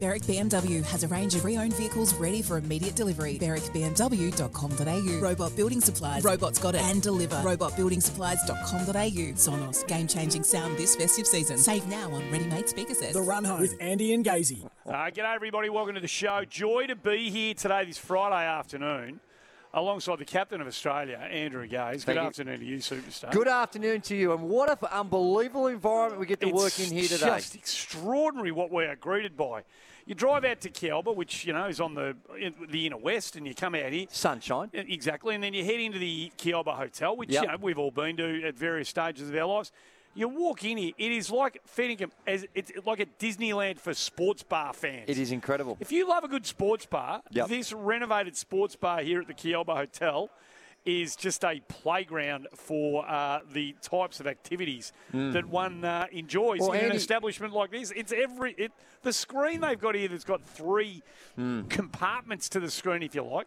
Berwick BMW has a range of pre-owned vehicles ready for immediate delivery. BerwickBMW.com.au. Robot Building Supplies. Robots got it and deliver. RobotBuildingSupplies.com.au. Sonos. Game-changing sound this festive season. Save now on ready-made speaker sets. The Run Home with Andy and Gazy. Uh, g'day, everybody. Welcome to the show. Joy to be here today, this Friday afternoon, alongside the captain of Australia, Andrew Gaze. Good Thank you. afternoon to you, superstar. Good afternoon to you, and what an unbelievable environment we get to it's work in here today. just extraordinary what we are greeted by. You drive out to Kealba, which you know is on the in the inner west, and you come out here. Sunshine. Exactly, and then you head into the Kealba Hotel, which Yep. you know, we've all been to at various stages of our lives. You walk in here, it is like Fenningham, as it's like a Disneyland for sports bar fans. It is incredible. If you love a good sports bar, Yep. this renovated sports bar here at the Kealba Hotel is just a playground for uh, the types of activities that one uh, enjoys. Well, in an establishment like this. It's every it, the screen they've got here that's got three Hmm. compartments to the screen, if you like.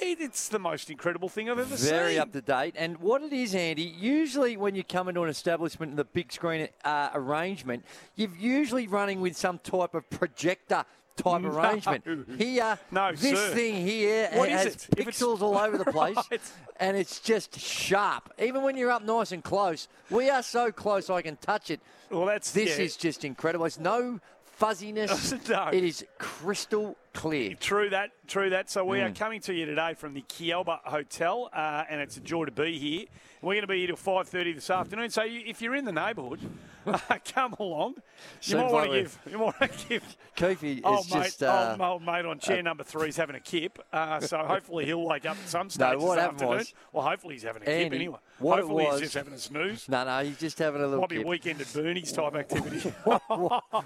It, it's the most incredible thing I've ever Very seen. Very up to date. And what it is, Andy, usually when you come into an establishment in the big screen uh, arrangement, you're usually running with some type of projector type No. arrangement. Here, No, this sir. thing here What is has it? Pixels all over the place. Right. And it's just sharp. Even when you're up nice and close, we are so close I can touch it. Well, that's This yeah. is just incredible. It's no fuzziness. No. It is crystal clear. True that, true that. So we are Mm. coming to you today from the Kealba Hotel, uh, and it's a joy to be here. We're going to be here till five thirty this afternoon. So you, if you're in the neighbourhood, come along. You Seems might want like to give. You might want to give. Kofi is Old mate, just. Uh, old, old mate on chair number three is having a kip. Uh, so hopefully he'll wake up at some stage no, what this afternoon. was- well, hopefully he's having a kip anyway. what hopefully was- he's just having a snooze. no, no, he's just having a little. A kip. weekend at Bernie's type activity.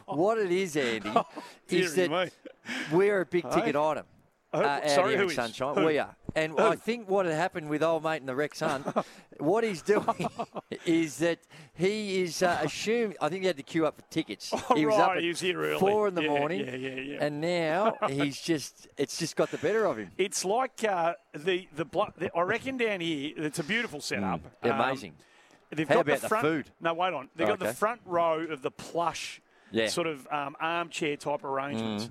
what it is, Andy, is that me. we're a big ticket item. Uh, out sorry, here who in is? Sunshine. Who? We are. And Who? I think what had happened with old mate and the Rex Hunt, what he's doing is that he is uh, assumed. I think he had to queue up for tickets. Oh, he was up right, at he was here early. four in the Yeah, morning, yeah, yeah, yeah. and now he's just. It's just got the better of him. It's like uh, the, the the I reckon down here. It's a beautiful setup. Mm, Um, amazing. they've How got about the the front. food? No, wait on. They've Oh, got the front row of the plush, Yeah. sort of um, armchair type arrangements.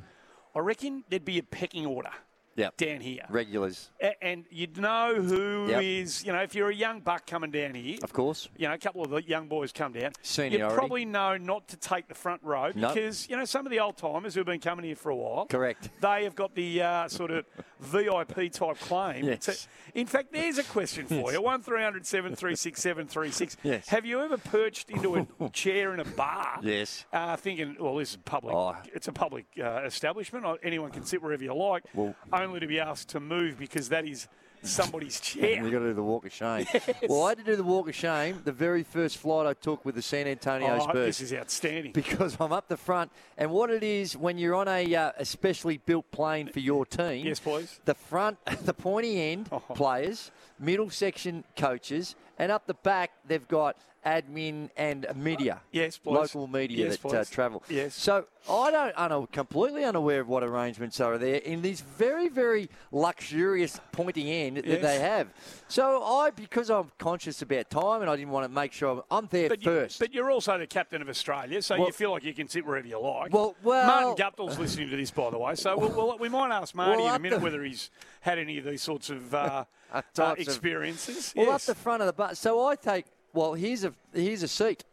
I reckon there'd be a pecking order Yep. down here. Regulars, A- and you'd know who is, Yep. you know, if you're a young buck coming down here, of course. you know, a couple of the young boys come down. You Seniority. probably know not to take the front row Nope. because, you know, some of the old timers who've been coming here for a while. Correct. They have got the uh, sort of VIP type claim. Yes. to- in fact, there's a question for you. One 736 736 Yes. Have you ever perched into a chair in a bar? Yes. Uh, thinking, well, this is public. Oh. It's a public uh, establishment. Anyone can sit wherever you like, Well- only to be asked to move because that is somebody's chair. You've got to do the walk of shame. Well, I had to do the walk of shame the very first flight I took with the San Antonio Oh, Spurs. this is outstanding. because I'm up the front. And what it is when you're on a uh, a specially built plane for your team, Yes, please. the front, the pointy end Oh. players, middle section coaches, and up the back they've got admin and media. Yes, please. Local media Yes, that uh, travel. Yes. So I don't, I'm completely unaware of what arrangements are there in this very, very luxurious pointing end that Yes. they have. So I, because I'm conscious about time and I didn't want to make sure I'm, there But, you, first. but you're also the captain of Australia, so Well- you feel like you can sit wherever you like. Well- well- Martin Guptill's listening to this, by the way, so we'll, we'll, we might ask Marty Well, in a minute the- whether he's had any of these sorts of uh, uh, Types of- experiences. Well, yes. up the front of the bus. So I take, well, here's a here's a seat,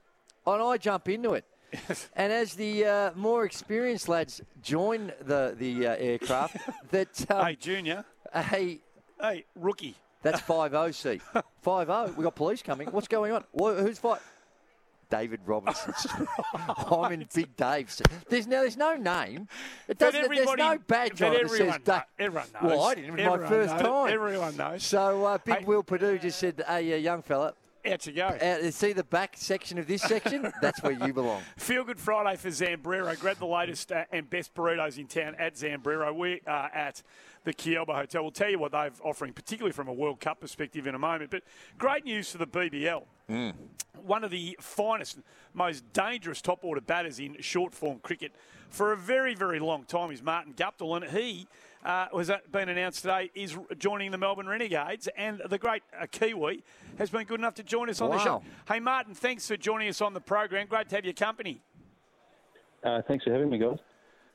and I jump into it. and as the uh, more experienced lads join the the uh, aircraft, that um, hey, Junior. hey, Hey, rookie. that's five O seat. Five O. We got police coming. What's going on? Who's fight? David Robinson. I'm in Big Dave's. There's no, there's no name. It doesn't. There's no badge on it says everyone everyone knows. Well, I didn't. It was my first knows. time. Everyone knows. So uh, Big Hey- Will Perdue just said, "Hey, uh, young fella, Out you go. uh, see the back section of this section? That's where you belong." Feel Good Friday for Zambrero. Grab the latest uh, and best burritos in town at Zambrero. We are at the Kealba Hotel. We'll tell you what they're offering, particularly from a World Cup perspective in a moment. But great news for the BBL. One of the finest, most dangerous top order batters in short form cricket for a very, very long time is Martin Guptill. And he uh, has been announced today is joining the Melbourne Renegades. And the great uh, Kiwi has been good enough to join us on the show. Hey, Martin, thanks for joining us on the program. Great to have your company. Uh, thanks for having me, guys.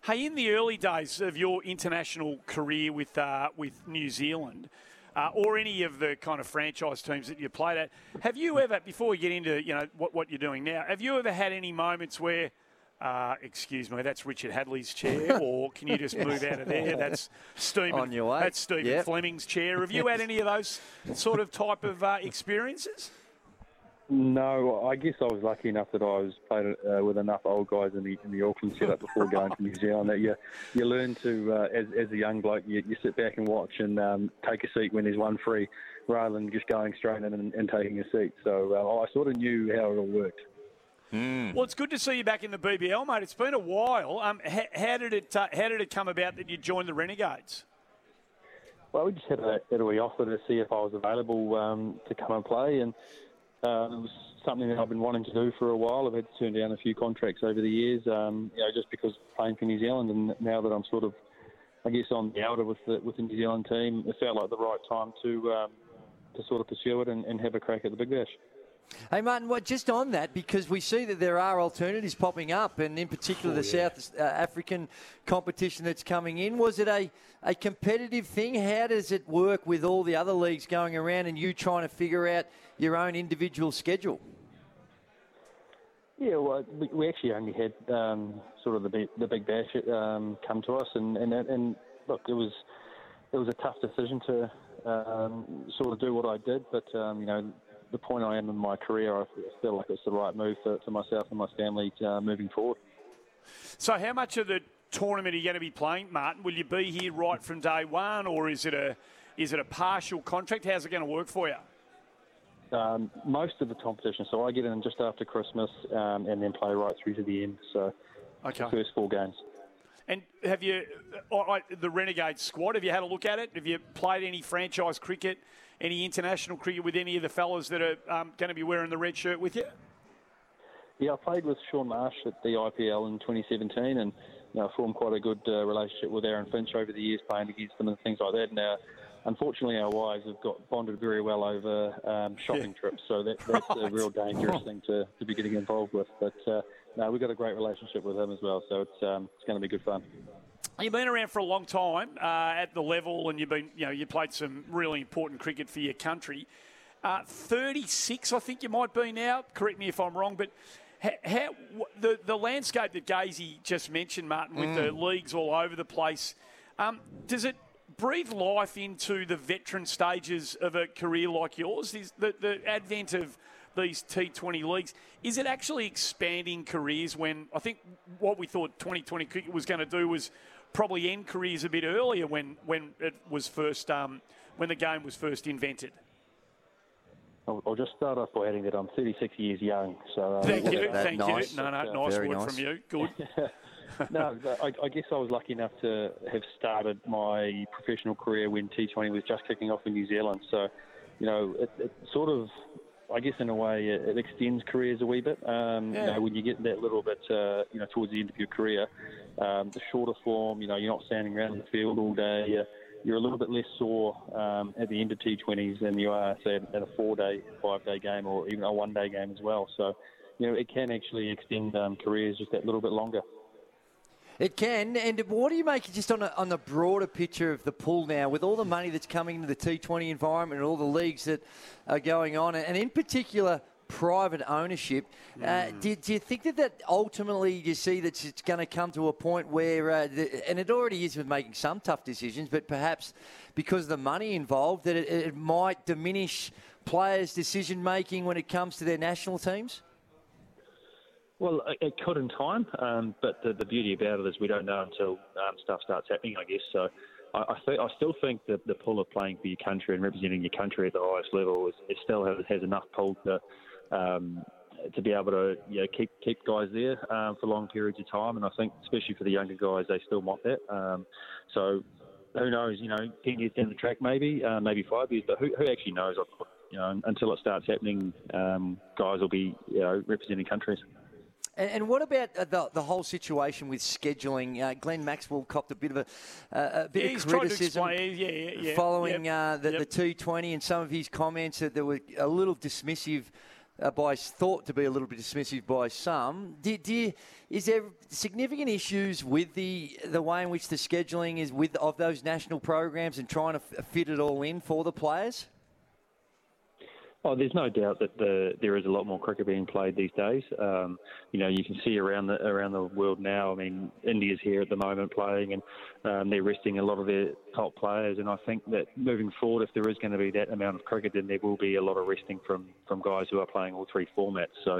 Hey, in the early days of your international career with uh, with New Zealand, uh, or any of the kind of franchise teams that you played at, have you ever, before we get into you know what, what you're doing now, have you ever had any moments where, uh, excuse me, that's Richard Hadlee's chair, or can you just move out of there? That's Stephen. On your way. That's Stephen Yep. Fleming's chair. Have you had any of those sort of type of uh, experiences? No, I guess I was lucky enough that I was played uh, with enough old guys in the in the Auckland setup before going to New Zealand that you you learn to uh, as as a young bloke you, you sit back and watch and um, take a seat when there's one free rather than just going straight in and, and taking a seat. So uh, I sort of knew how it all worked. Well, it's good to see you back in the BBL, mate. It's been a while. Um, how, how did it uh, How did it come about that you joined the Renegades? Well, we just had a, had a wee offer to see if I was available um, to come and play, and uh, it was something that I've been wanting to do for a while. I've had to turn down a few contracts over the years, um, you know, just because playing for New Zealand, and now that I'm sort of, I guess, on the outer with the with the New Zealand team, it felt like the right time to um, to sort of pursue it and, and have a crack at the Big Bash. Hey, Martin, what, just on that, because we see that there are alternatives popping up, and in particular the South uh, African competition that's coming in. Was it a, a competitive thing? How does it work with all the other leagues going around and you trying to figure out your own individual schedule? Yeah, well, we, we actually only had um, sort of the big, the big bash um, come to us, and, and and look, it was it was a tough decision to um, sort of do what I did, but um, you know, the point I am in my career, I feel like it's the right move for, for myself and my family uh, moving forward. So, how much of the tournament are you going to be playing, Martin? Will you be here right from day one, or is it a is it a partial contract? How's it going to work for you? Um, most of the competition, so I get in just after Christmas um, and then play right through to the end. So, Okay. the first four games. And have you, uh, the Renegade squad, have you had a look at it? Have you played any franchise cricket, any international cricket with any of the fellas that are um, going to be wearing the red shirt with you? Yeah, I played with Shaun Marsh at the IPL in 2017 and you know, formed quite a good uh, relationship with Aaron Finch over the years, playing against them and things like that. Now, unfortunately, our wives have got bonded very well over um, shopping trips, so that, that's a real dangerous thing to, to be getting involved with. But uh, no, we've got a great relationship with him as well, so it's um, it's going to be good fun. You've been around for a long time uh, at the level, and you've been, you know, you played some really important cricket for your country. Uh, 36, I think you might be now. Correct me if I'm wrong, but how, the the landscape that Gazy just mentioned, Martin, with the leagues all over the place, um, does it breathe life into the veteran stages of a career like yours? Is the, the advent of these T20 leagues, is it actually expanding careers when I think what we thought 2020 cricket was going to do was probably end careers a bit earlier when, when it was first, um, when the game was first invented? I'll, I'll just start off by adding that I'm 36 years young. So uh, Thank you, that thank nice. you. No, no, nice very word nice. from you. Good. no, I, I guess I was lucky enough to have started my professional career when T20 was just kicking off in New Zealand. So, you know, it, it sort of, I guess in a way, it, it extends careers a wee bit. Um, Yeah. You know, when you get that little bit, uh, you know, towards the end of your career, um, the shorter form, you know, you're not standing around in the field all day. You're, you're a little bit less sore um, at the end of T20s than you are, say, at a four-day, five-day game or even a one-day game as well. So, you know, it can actually extend um, careers just that little bit longer. It can. And what do you make just on, a, on the broader picture of the pool now, with all the money that's coming into the T20 environment and all the leagues that are going on, and in particular, private ownership. Uh, do, do you think that, that ultimately you see that it's going to come to a point where, uh, the, and it already is with making some tough decisions, but perhaps because of the money involved, that it, it might diminish players' decision making when it comes to their national teams? Well, it, could in time, um, but the, the beauty about it is we don't know until um, stuff starts happening, I guess. So I, I, th- I still think that the pull of playing for your country and representing your country at the highest level is, still has, has enough pull to um, to be able to you know, keep keep guys there um, for long periods of time. And I think, especially for the younger guys, they still want that. Um, so who knows? You know, ten years down the track, maybe, uh, maybe five years, but who, who actually knows? You know, until it starts happening, um, guys will be you know representing countries. And, and what about uh, the, the whole situation with scheduling? Uh, Glenn Maxwell copped a bit of a, uh, a bit Yeah, of he's tried to criticism yeah, yeah, following Yep. uh, the, Yep. the T20 and some of his comments that there were a little dismissive. Uh, by thought to be a little bit dismissive by some. Do, do you, is there significant issues with the the way in which the scheduling is with of those national programs and trying to f- fit it all in for the players? Oh, there's no doubt that the, there is a lot more cricket being played these days. Um, you know, you can see around the around the world now. I mean, India's here at the moment playing, and um, they're resting a lot of their top players. And I think that moving forward, if there is going to be that amount of cricket, then there will be a lot of resting from from guys who are playing all three formats. So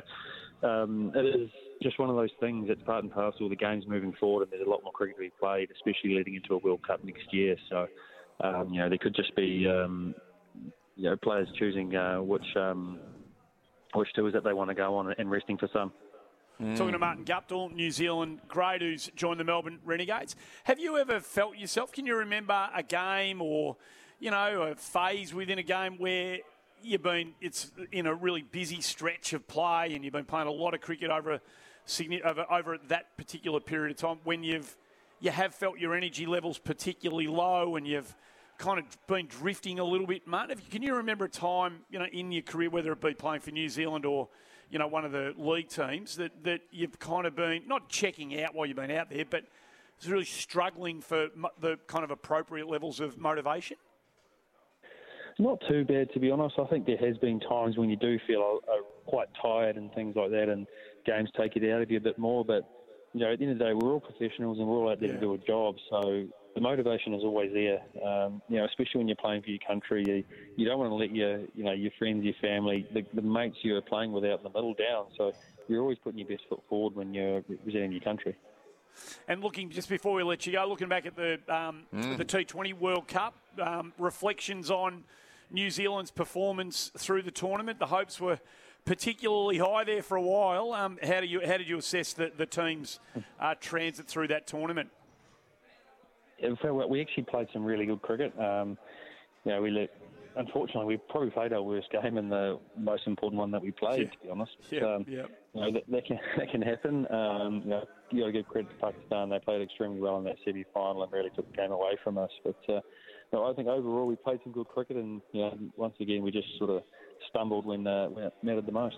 um, it is just one of those things. It's part and parcel the games moving forward, and there's a lot more cricket to be played, especially leading into a World Cup next year. So um, you know, there could just be um, you know, players choosing uh, which um, which tours that they want to go on and resting for some. Talking to Martin Guptill, New Zealand great, who's joined the Melbourne Renegades. Have you ever felt yourself? Can you remember a game or, you know, a phase within a game where you've been it's in a really busy stretch of play and you've been playing a lot of cricket over a signi- over, over that particular period of time when you've you have felt your energy levels particularly low and you've kind of been drifting a little bit, Martin. Can you remember a time, you know, in your career, whether it be playing for New Zealand or, you know, one of the league teams, that, that you've kind of been not checking out while you've been out there, but it's really struggling for the kind of appropriate levels of motivation? Not too bad, to be honest. I think there has been times when you do feel uh, quite tired and things like that, and games take it out of you a bit more. But you know, at the end of the day, we're all professionals and we're all out there to do a job. So the motivation is always there. Um, you know, especially when you're playing for your country, you, you don't want to let your you know your friends, your family, the, the mates you're playing with out in the middle down. So you're always putting your best foot forward when you're representing your country. And looking just before we let you go, looking back at the um, Mm. the T20 World Cup, um, reflections on New Zealand's performance through the tournament. The hopes were particularly high there for a while. Um, how do you how did you assess the the team's uh, transit through that tournament? In fact, we actually played some really good cricket. Um, you know, we let, unfortunately we probably played our worst game and the most important one that we played. Yeah. To be honest, Yeah, um, yeah. You know, that, that can that can happen. Um, you know, you got to give credit to Pakistan. They played extremely well in that semi final and really took the game away from us. But uh, no, I think overall we played some good cricket, and you know, once again we just sort of stumbled when uh, when it mattered the most.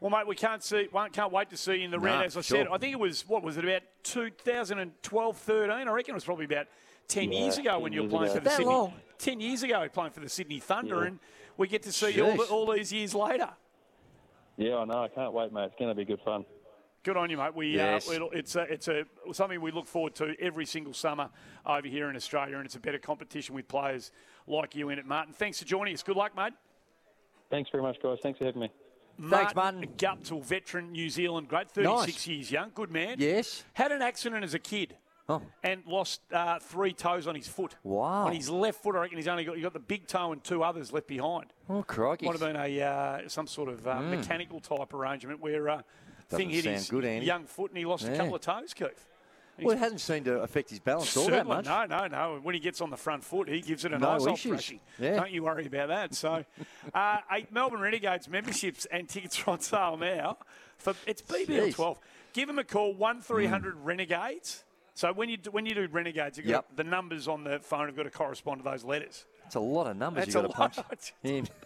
Well, mate, we can't see, can't wait to see you in the red. As I sure. said, I think it was what was it about 2012, 13? I reckon it was probably about 10 Yeah, years ago 10 when you were playing ago. for the That Sydney. long? 10 years ago, playing for the Sydney Thunder, Yeah. and we get to see you all, all these years later. Yeah, I know. I can't wait, mate. It's going to be good fun. Good on you, mate. We Yes. uh, it'll, it's a, it's a something we look forward to every single summer over here in Australia, and it's a better competition with players like you in it, Martin. Thanks for joining us. Good luck, mate. Thanks very much, guys. Thanks for having me. Thanks, Martin. Guptill, veteran New Zealand, great, 36 Nice. years young, good man. Yes. Had an accident as a kid. Oh. And lost uh, three toes on his foot. Wow. On his left foot, I reckon he's only got, he got the big toe and two others left behind. Oh, crikey. Might have been a uh, some sort of uh, Mm. mechanical type arrangement where uh, thing hit his good, young foot and he lost a couple of toes, Keith. Well, it hasn't seemed to affect his balance all that much. No, no, no. When he gets on the front foot, he gives it a No nice old issues. thrashing. Yeah. Don't you worry about that. So, uh, eight Melbourne Renegades memberships and tickets are on sale now. For it's BBL twelve. Give them a call one three hundred Renegades. So when you do, when you do Renegades, you've got Yep. the numbers on the phone have got to correspond to those letters. It's a lot of numbers you've got to punch in.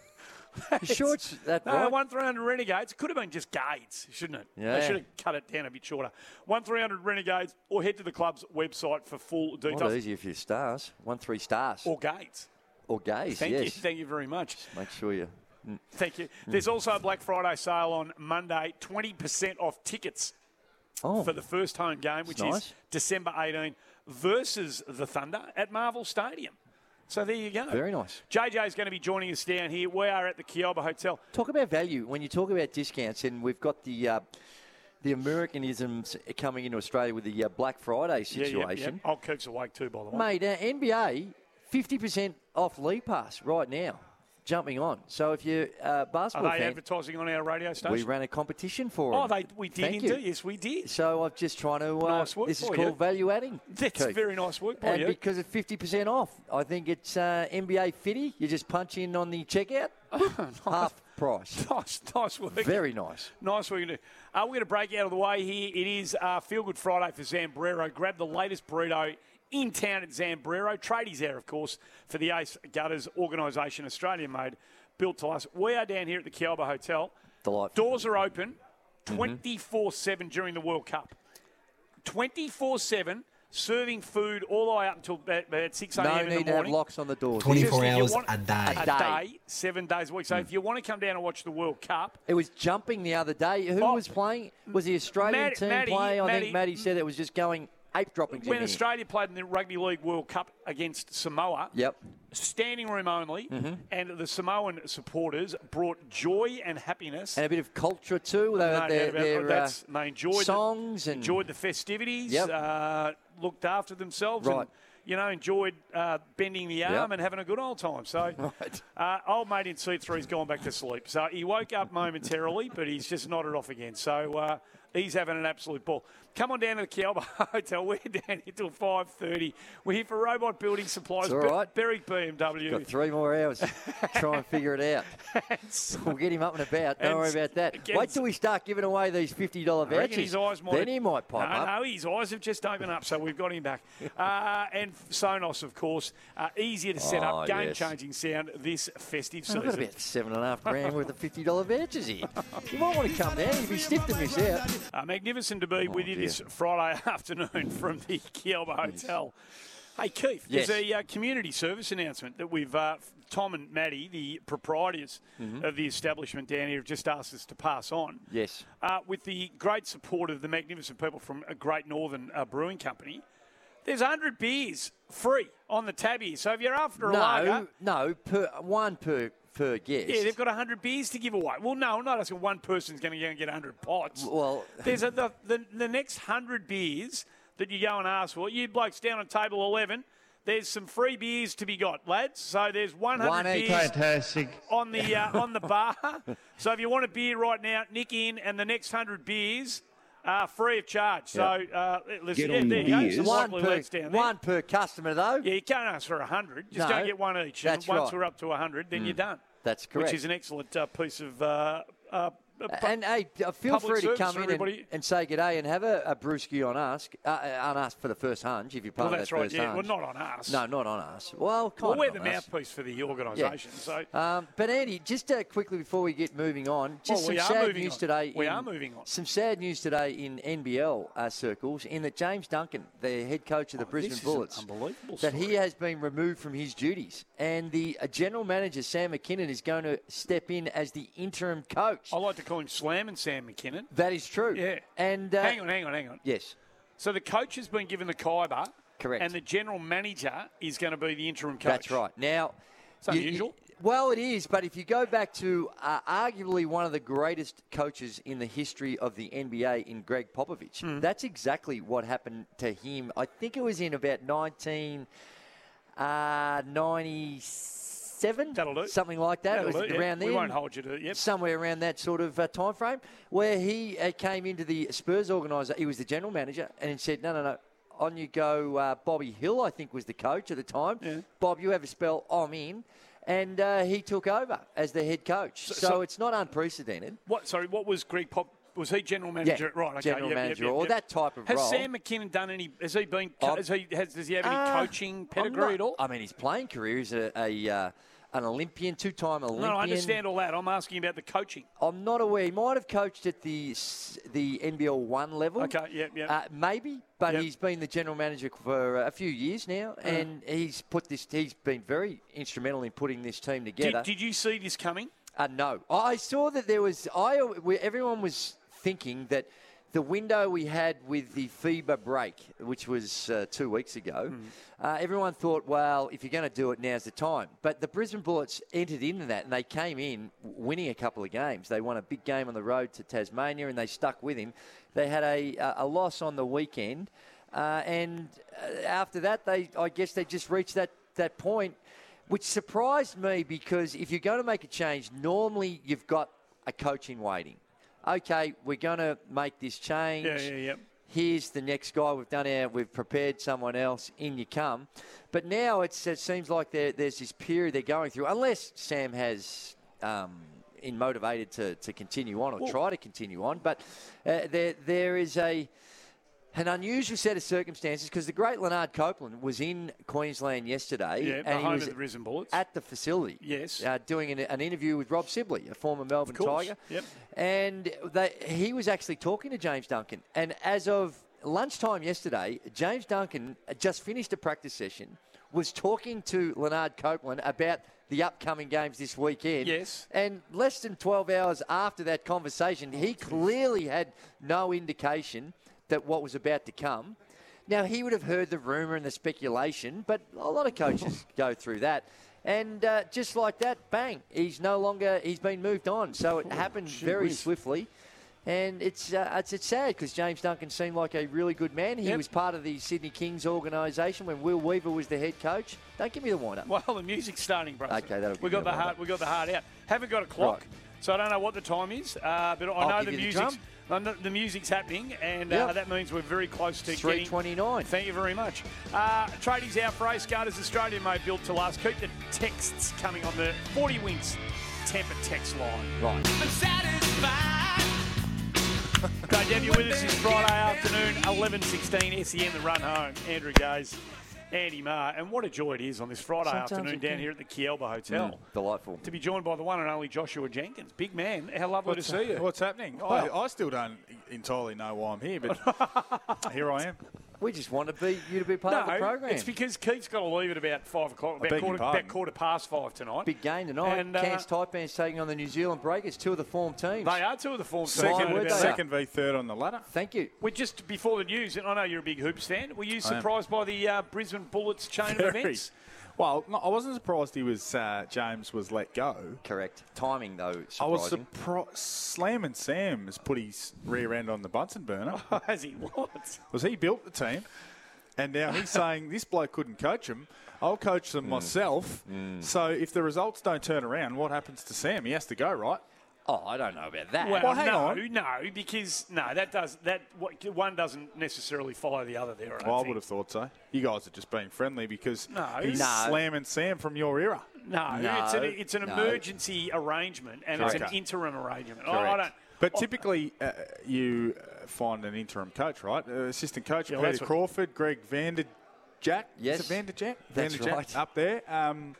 You it's that no, right? one three hundred Renegades. Could have been just Gades, shouldn't it? Yeah. They should have cut it down a bit shorter. One three hundred Renegades, or head to the club's website for full details. easier for your stars. One, three stars. Or Gades. Or gays, Thank yes. you, thank you very much. Make sure you. mm. Thank you. There's also a Black Friday sale on Monday, 20% off tickets Oh. for the first home game, which is. December 18 versus the Thunder at Marvel Stadium. So there you go. Very nice. JJ is going to be joining us down here. We are at the Kealba Hotel. Talk about value. When you talk about discounts, and we've got the uh, the Americanisms coming into Australia with the uh, Black Friday Yeah, yeah, situation. yeah. Oh, Kirk's awake too, by the way. Mate, uh, NBA, 50% off League Pass right now, jumping on. So if you're a Are they fan, advertising on our radio station? we ran a competition for it. Oh, them. they, we did Thank indeed. you. Yes, we did. So I'm just trying to. Uh, Nice work this is called you. value adding. That's Keith. very nice work by And you. because it's 50% off, I think it's uh, NBA Fitty. You just punch in on the checkout, half price. Nice, nice work. Very nice. Nice work. Uh, we're going to break out of the way here. It is uh, Feel Good Friday for Zambrero. Grab the latest burrito in town at Zambrero. Tradies there, of course, for the Ace Gutters organisation, Australian made, built to us. We are down here at the Kealba Hotel. Delightful. Doors are open mm-hmm. 24 7 during the World Cup. 24 7, serving food all the way up until about, about 6 a.m. No in the need to have locks on the doors. 24 Just if you hours want- a day. A day. day, seven days a week. So mm. if you want to come down and watch the World Cup, It was jumping the other day. Who Oh, was playing? Was the Australian Matt- team Matty- playing? I Matty- think Matty said it was just going ape dropping. when Australia played in the Rugby League World Cup against Samoa, Yep. standing room only, Mm-hmm. and the Samoan supporters brought joy and happiness. And a bit of culture too. They, No, their, their, that's, uh, they enjoyed songs the, and enjoyed the festivities. Yep. Uh, looked after themselves. Right. And, you know, enjoyed uh, bending the arm Yep. and having a good old time. So, Right. uh, old mate in seat three's gone back to sleep. So he woke up momentarily, but he's just nodded off again. So uh, he's having an absolute ball. Come on down to the Kealba Hotel. We're down here till five thirty. We're here for Robot Building Supplies. It's all right. Berwick BMW. got three more hours. Try and figure it out. We'll get him up and about. Don't And worry about that. again- Wait till we start giving away these fifty dollar vouchers. his eyes might then he might pop no, up. No, his eyes have just opened up, so we've got him back. Uh, and Sonos, of course, uh, easier to set Oh, up, game-changing sound this festive I've got season. about seven and a half grand worth of fifty dollar vouchers here. You might want to come down. You'd be stiff to miss out. Uh, magnificent to be with you This Friday afternoon from the Kealba Hotel. Hey, Keith, yes. there's a uh, community service announcement that we've, uh, Tom and Maddie, the proprietors Mm-hmm. of the establishment down here, have just asked us to pass on. Yes. Uh, with the great support of the magnificent people from a Great Northern uh, Brewing Company, there's 100 beers free on the tab here. So if you're after a No, lager, no, per one per per guest. yeah, they've got 100 beers to give away. Well, no, not asking one person's going to go and get 100 pots. Well- there's a, the, the, the next 100 beers that you go and ask for. You blokes down on table 11, there's some free beers to be got, lads. So there's 100 One each. beers on the uh, on the bar. so if you want a beer right now, nick in, and the next 100 beers are free of charge. So uh, let's Get yeah, on there the you go. beers. Some one likely per lads down there. one per customer though. Yeah, you can't ask for a 100. Just No, don't get one each. that's and once right. Mm. we're up to a 100, then you're done. That's correct. Which is an excellent uh, piece of. Uh, uh, uh, pu- And hey, uh, feel free to come in and, and say good day and have a, a brewski on us, uh, uh, on us for the first hunch if you're part well, of that's that right. first Yeah, well, not on us. No, not on us. Well, kind Well, we're the us. mouthpiece for the organisation. So Um, but Andy, just uh, quickly before we get moving on, just Well, some sad news on. today. We in- are moving on. Some sad news today in NBL uh, circles, in that James Duncan, the head coach of the Oh, Brisbane this is an Bullets, unbelievable that he has been removed from his duties, and the uh, general manager Sam Mackinnon is going to step in as the interim coach. I like to call him Slam and Sam Mackinnon. That is true. Yeah. And uh, hang on, hang on, hang on. Yes. So the coach has been given the Khyber. Correct. And the general manager is going to be the interim coach. That's right. Now, It's unusual. well, it is, but if you go back to uh, arguably one of the greatest coaches in the history of the NBA in Gregg Popovich, Hmm. that's exactly what happened to him. I think it was in about 1997, That'll do. something like that. That'll it was do, yeah. around We there. won't hold you to it, yep. Somewhere around that sort of uh, time frame, where he uh, came into the Spurs organiser. He was the general manager, and he said, "No, no, no." On you go, uh, Bobby Hill, I think was the coach at the time. Yeah. Bob, you have a spell, I'm in. And uh, he took over as the head coach. So, so- it's not unprecedented. What? Sorry, what was Greg Pop? Was he general manager? Yeah, right, okay. general yep, yep, manager, yep, or that type of has role. Has Sam Mackinnon done any? Has he been? Um, has he? Has, does he have any Uh, coaching pedigree not- at all? I mean, his playing career is a, a uh, an Olympian, two-time Olympian. no, I understand all that. I'm asking about the coaching. I'm not aware. He might have coached at the the NBL one level. Okay, yeah, yeah. Uh, maybe, but Yep. he's been the general manager for a few years now, and he's put this. He's been very instrumental in putting this team together. Did, did you see this coming? Uh, no, I saw that there was. I everyone was thinking that the window we had with the FIBA break, which was uh, two weeks ago, Hmm. uh, everyone thought, well, if you're going to do it, now's the time. But the Brisbane Bullets entered into that and they came in winning a couple of games. They won a big game on the road to Tasmania and they stuck with him. They had a, a- a loss on the weekend. Uh, and uh, after that, they I guess they just reached that, that point, which surprised me because if you're going to make a change, normally you've got a coach in waiting. Okay, we're going to make this change. Yeah, yeah, yeah. Here's the next guy. We've done our, we've prepared someone else. In you come. But now it's, it seems like there, there's this period they're going through, unless Sam has um, in motivated to, to continue on or Well- try to continue on. But uh, there there is a an unusual set of circumstances because the great Lanard Copeland was in Queensland yesterday Yeah, the and he was the Brisbane Bullets. at the facility. Yes. Uh, doing an, an interview with Rob Sibley, a former Melbourne Tiger. yep. And they, he was actually talking to James Duncan. And as of lunchtime yesterday, James Duncan just finished a practice session, was talking to Lanard Copeland about the upcoming games this weekend. Yes. And less than 12 hours after that conversation, he clearly had no indication that what was about to come. Now, he would have heard the rumour and the speculation, but a lot of coaches go through that. And uh, just like that, bang, he's no longer, he's been moved on. So it happened very whiz. swiftly. And it's, uh, it's, it's sad because James Duncan seemed like a really good man. He Yep. was part of the Sydney Kings organisation when Will Weaver was the head coach. Don't give me the wind up. Well, the music's starting, bro. Okay, that'll we got the heart. We got the heart out. Haven't got a clock, Right. so I don't know what the time is. Uh, but I I'll know the you the music's. drum. I know the music's happening, and Yep. uh, that means we're very close to getting. 329. Thank you very much. Uh, trading's out for Ace Gutters Australia made built to last. Keep the texts coming on the 40 wins temper text line. Right. Great to have you with us this Friday afternoon, 11.16, SEN, the run home. Andrew Gaze, Andy Maher. And what a joy it is on this Friday Sometimes afternoon down here at the Kealba mm, Hotel. Delightful. To be joined by the one and only Joshua Jenkins. Big man, how lovely to see you. What's happening? Well- I, I still don't entirely know why I'm here, but here I am. We just want to be you to be part of the No, program. it's because Keith's got to leave at about five o'clock, about quarter, about quarter past five tonight. Big game tonight. And, uh, Cairns Taipans taking on the New Zealand Breakers, two of the form teams. They are two of the form teams. Second- no word about they that. are. Second v third on the ladder. Thank you. We're just before the news, and I know you're a big hoops fan. Were you surprised by the uh, Brisbane Bullets chain of events? Well, no, I wasn't surprised he was uh, James was let go. Correct. Timing, though, I was surprised. Slam and Sam has put his rear end on the Bunsen burner. Has he? What? was he built the team, and now he's saying this bloke couldn't coach him. I'll coach Mm. them myself. So if the results don't turn around, what happens to Sam? He has to go, right? Oh, I don't know about that. Well, Well, hang no, on. no, because no, that does that one doesn't necessarily follow the other. There, I, Well, I would have thought so. You guys are just being friendly because No. he's No. Slam and Sam from your era. No, No, it's an it's an no. emergency arrangement and it's an interim arrangement. I, I don't. But typically, uh, you uh, find an interim coach, right? Uh, assistant coach Yeah, Peter Crawford, Greg Vander Jack. Yes. Is it Vanderjagt? That's Vanderjagt right. up there. Um,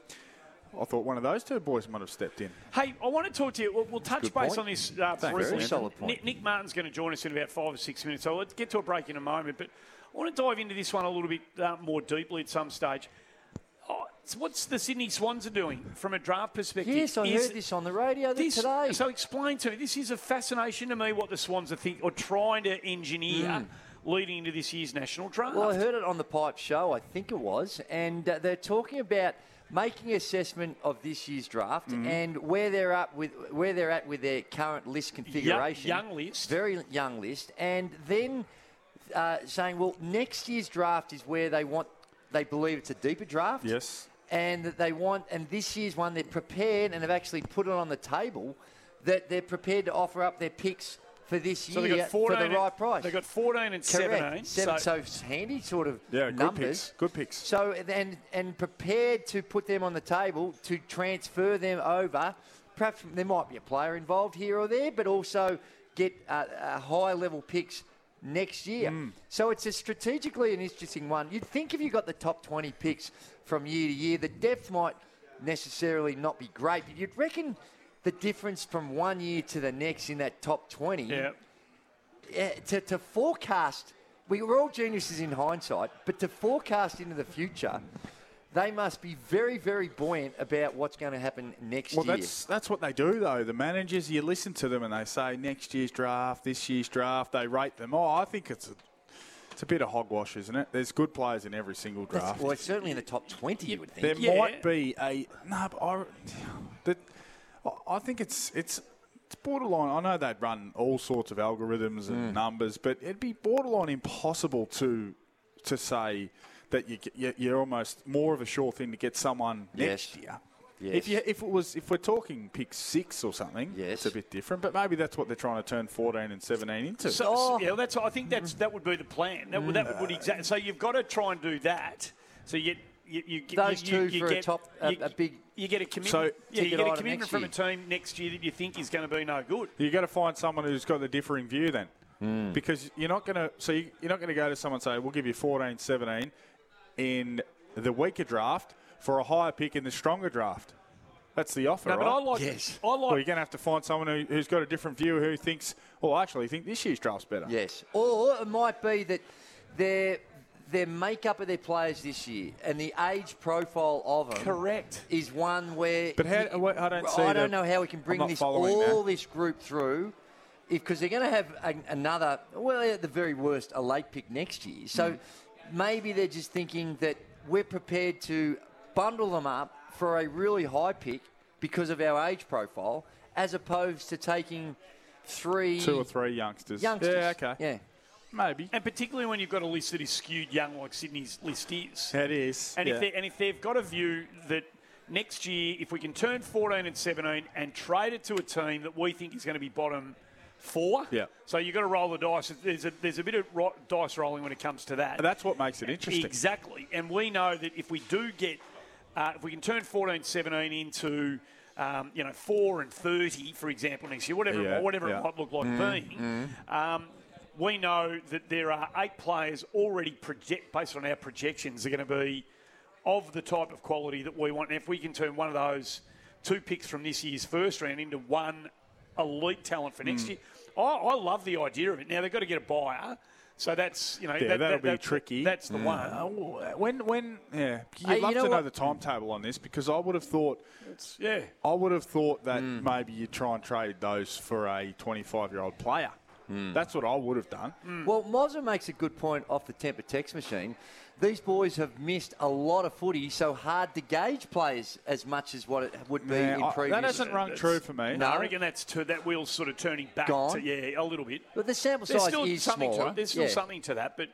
I thought one of those two boys might have stepped in. Hey, I want to talk to you. We'll, we'll touch base point. on this uh, briefly. Solid point. Nick, Nick Martin's going to join us in about five or six minutes, so let's get to a break in a moment. But I want to dive into this one a little bit uh, more deeply at some stage. Oh, so what's the Sydney Swans are doing from a draft perspective? Yes, I Is- heard this on the radio This, today. So explain to me. This is a fascination to me what the Swans are think or trying to engineer leading into this year's national draft. Well, I heard it on the Pipe Show, I think it was, and uh, they're talking about making assessment of this year's draft Mm-hmm. and where they're at with where they're at with their current list configuration. young list. very young list, and then uh, saying, well, next year's draft is where they want. They believe it's a deeper draft. Yes. and that they want, and this year's one, they're prepared and have actually put it on the table that they're prepared to offer up their picks for this so year they got 14 for the right price. They got 14 and Correct. 17. Seven, so, so, handy sort of Yeah, good numbers. picks. Good picks. So and and prepared to put them on the table to transfer them over. Perhaps there might be a player involved here or there, but also get uh, uh, high level picks next year. Hmm. So it's a strategically an interesting one. You'd think if you got the top 20 picks from year to year, the depth might necessarily not be great, but you'd reckon the difference from one year to the next in that top 20 yeah. uh, to, to forecast, we were all geniuses in hindsight, but to forecast into the future, they must be very, very buoyant about what's going to happen next Well, year. that's that's what they do though. The managers, you listen to them and they say next year's draft, this year's draft. They rate them. Oh, I think it's a, it's a bit of hogwash, isn't it? There's good players in every single That's- draft. well, it's certainly in the top 20, you would think. There Yeah. might be a no, but I, that, I- I think it's it's it's borderline. I know they'd run all sorts of algorithms and Mm. numbers, but it'd be borderline impossible to to say that you, get- you you're almost more of a sure thing to get someone next Yes. year. Yes. If you if it was if we're talking pick six or something, Yes. it's a bit different. But maybe that's what they're trying to turn fourteen and seventeen into. So, Oh. yeah, that's. I think that's that would be the plan. That, would that would exactly. So you've got to try and do that. So you get you, you Those you, you, two you for a top- a- you, a big You get a commitment. So- yeah, you get a commitment from year. a team next year that you think is going to be no good. you got to find someone who's got the differing view then. Hmm. Because you're not going to, so you, you're not going to go to someone and say, we'll give you 14, 17 in the weaker draft for a higher pick in the stronger draft. That's the offer, No, right? but I like. Yes. I like. well, you're going to have to find someone who, who's got a different view who thinks, well, I actually think this year's draft's better. Yes. Or it might be that their their makeup of their players this year and the age profile of them Correct. is one where. But how- you- I don't see I don't know how we can bring this all that. this group through. Because they're going to have a, another, well, at the very worst, a late pick next year. So Hmm. maybe they're just thinking that we're prepared to bundle them up for a really high pick because of our age profile, as opposed to taking three Two or three youngsters. youngsters. Yeah, okay. Yeah. Maybe. And particularly when you've got a list that is skewed young, like Sydney's list is. It is. And yeah. if they, and if they've got a view that next year, if we can turn 14 and 17 and trade it to a team that we think is going to be bottom four, Yeah. So you've got to roll the dice. There's a there's a bit of ro- dice rolling when it comes to that. That's what makes it interesting. Exactly. And we know that if we do get, uh, if we can turn 14, 17 into, um, you know, 4 and 30, for example, next year, whatever, Yeah, whatever yeah. it might look like Mm, being, um, we know that there are eight players already project, based on our projections, are going to be of the type of quality that we want. And if we can turn one of those two picks from this year's first round into one elite talent for Mm. next year, I, I love the idea of it. Now they've got to get a buyer, so that's you know Yeah, that, that'll that- be that- tricky. That's the one. Uh, when, when, yeah, you'd Hey, you love know to know the timetable on this because I would have thought, Yeah. I would have thought that Hmm. maybe you try and trade those for a 25 year old player. Hmm. That's what I would have done. Well, Mozza makes a good point off the temper text machine. These boys have missed a lot of footy, so hard to gauge players as much as what it would be Yeah, in I- previous. that hasn't rung true for me. No, No? I reckon that's to, that wheel's sort of turning back. Gone? To, yeah, a little bit. But the sample There's size still is something smaller. to it. There's still Yeah. Something to that, but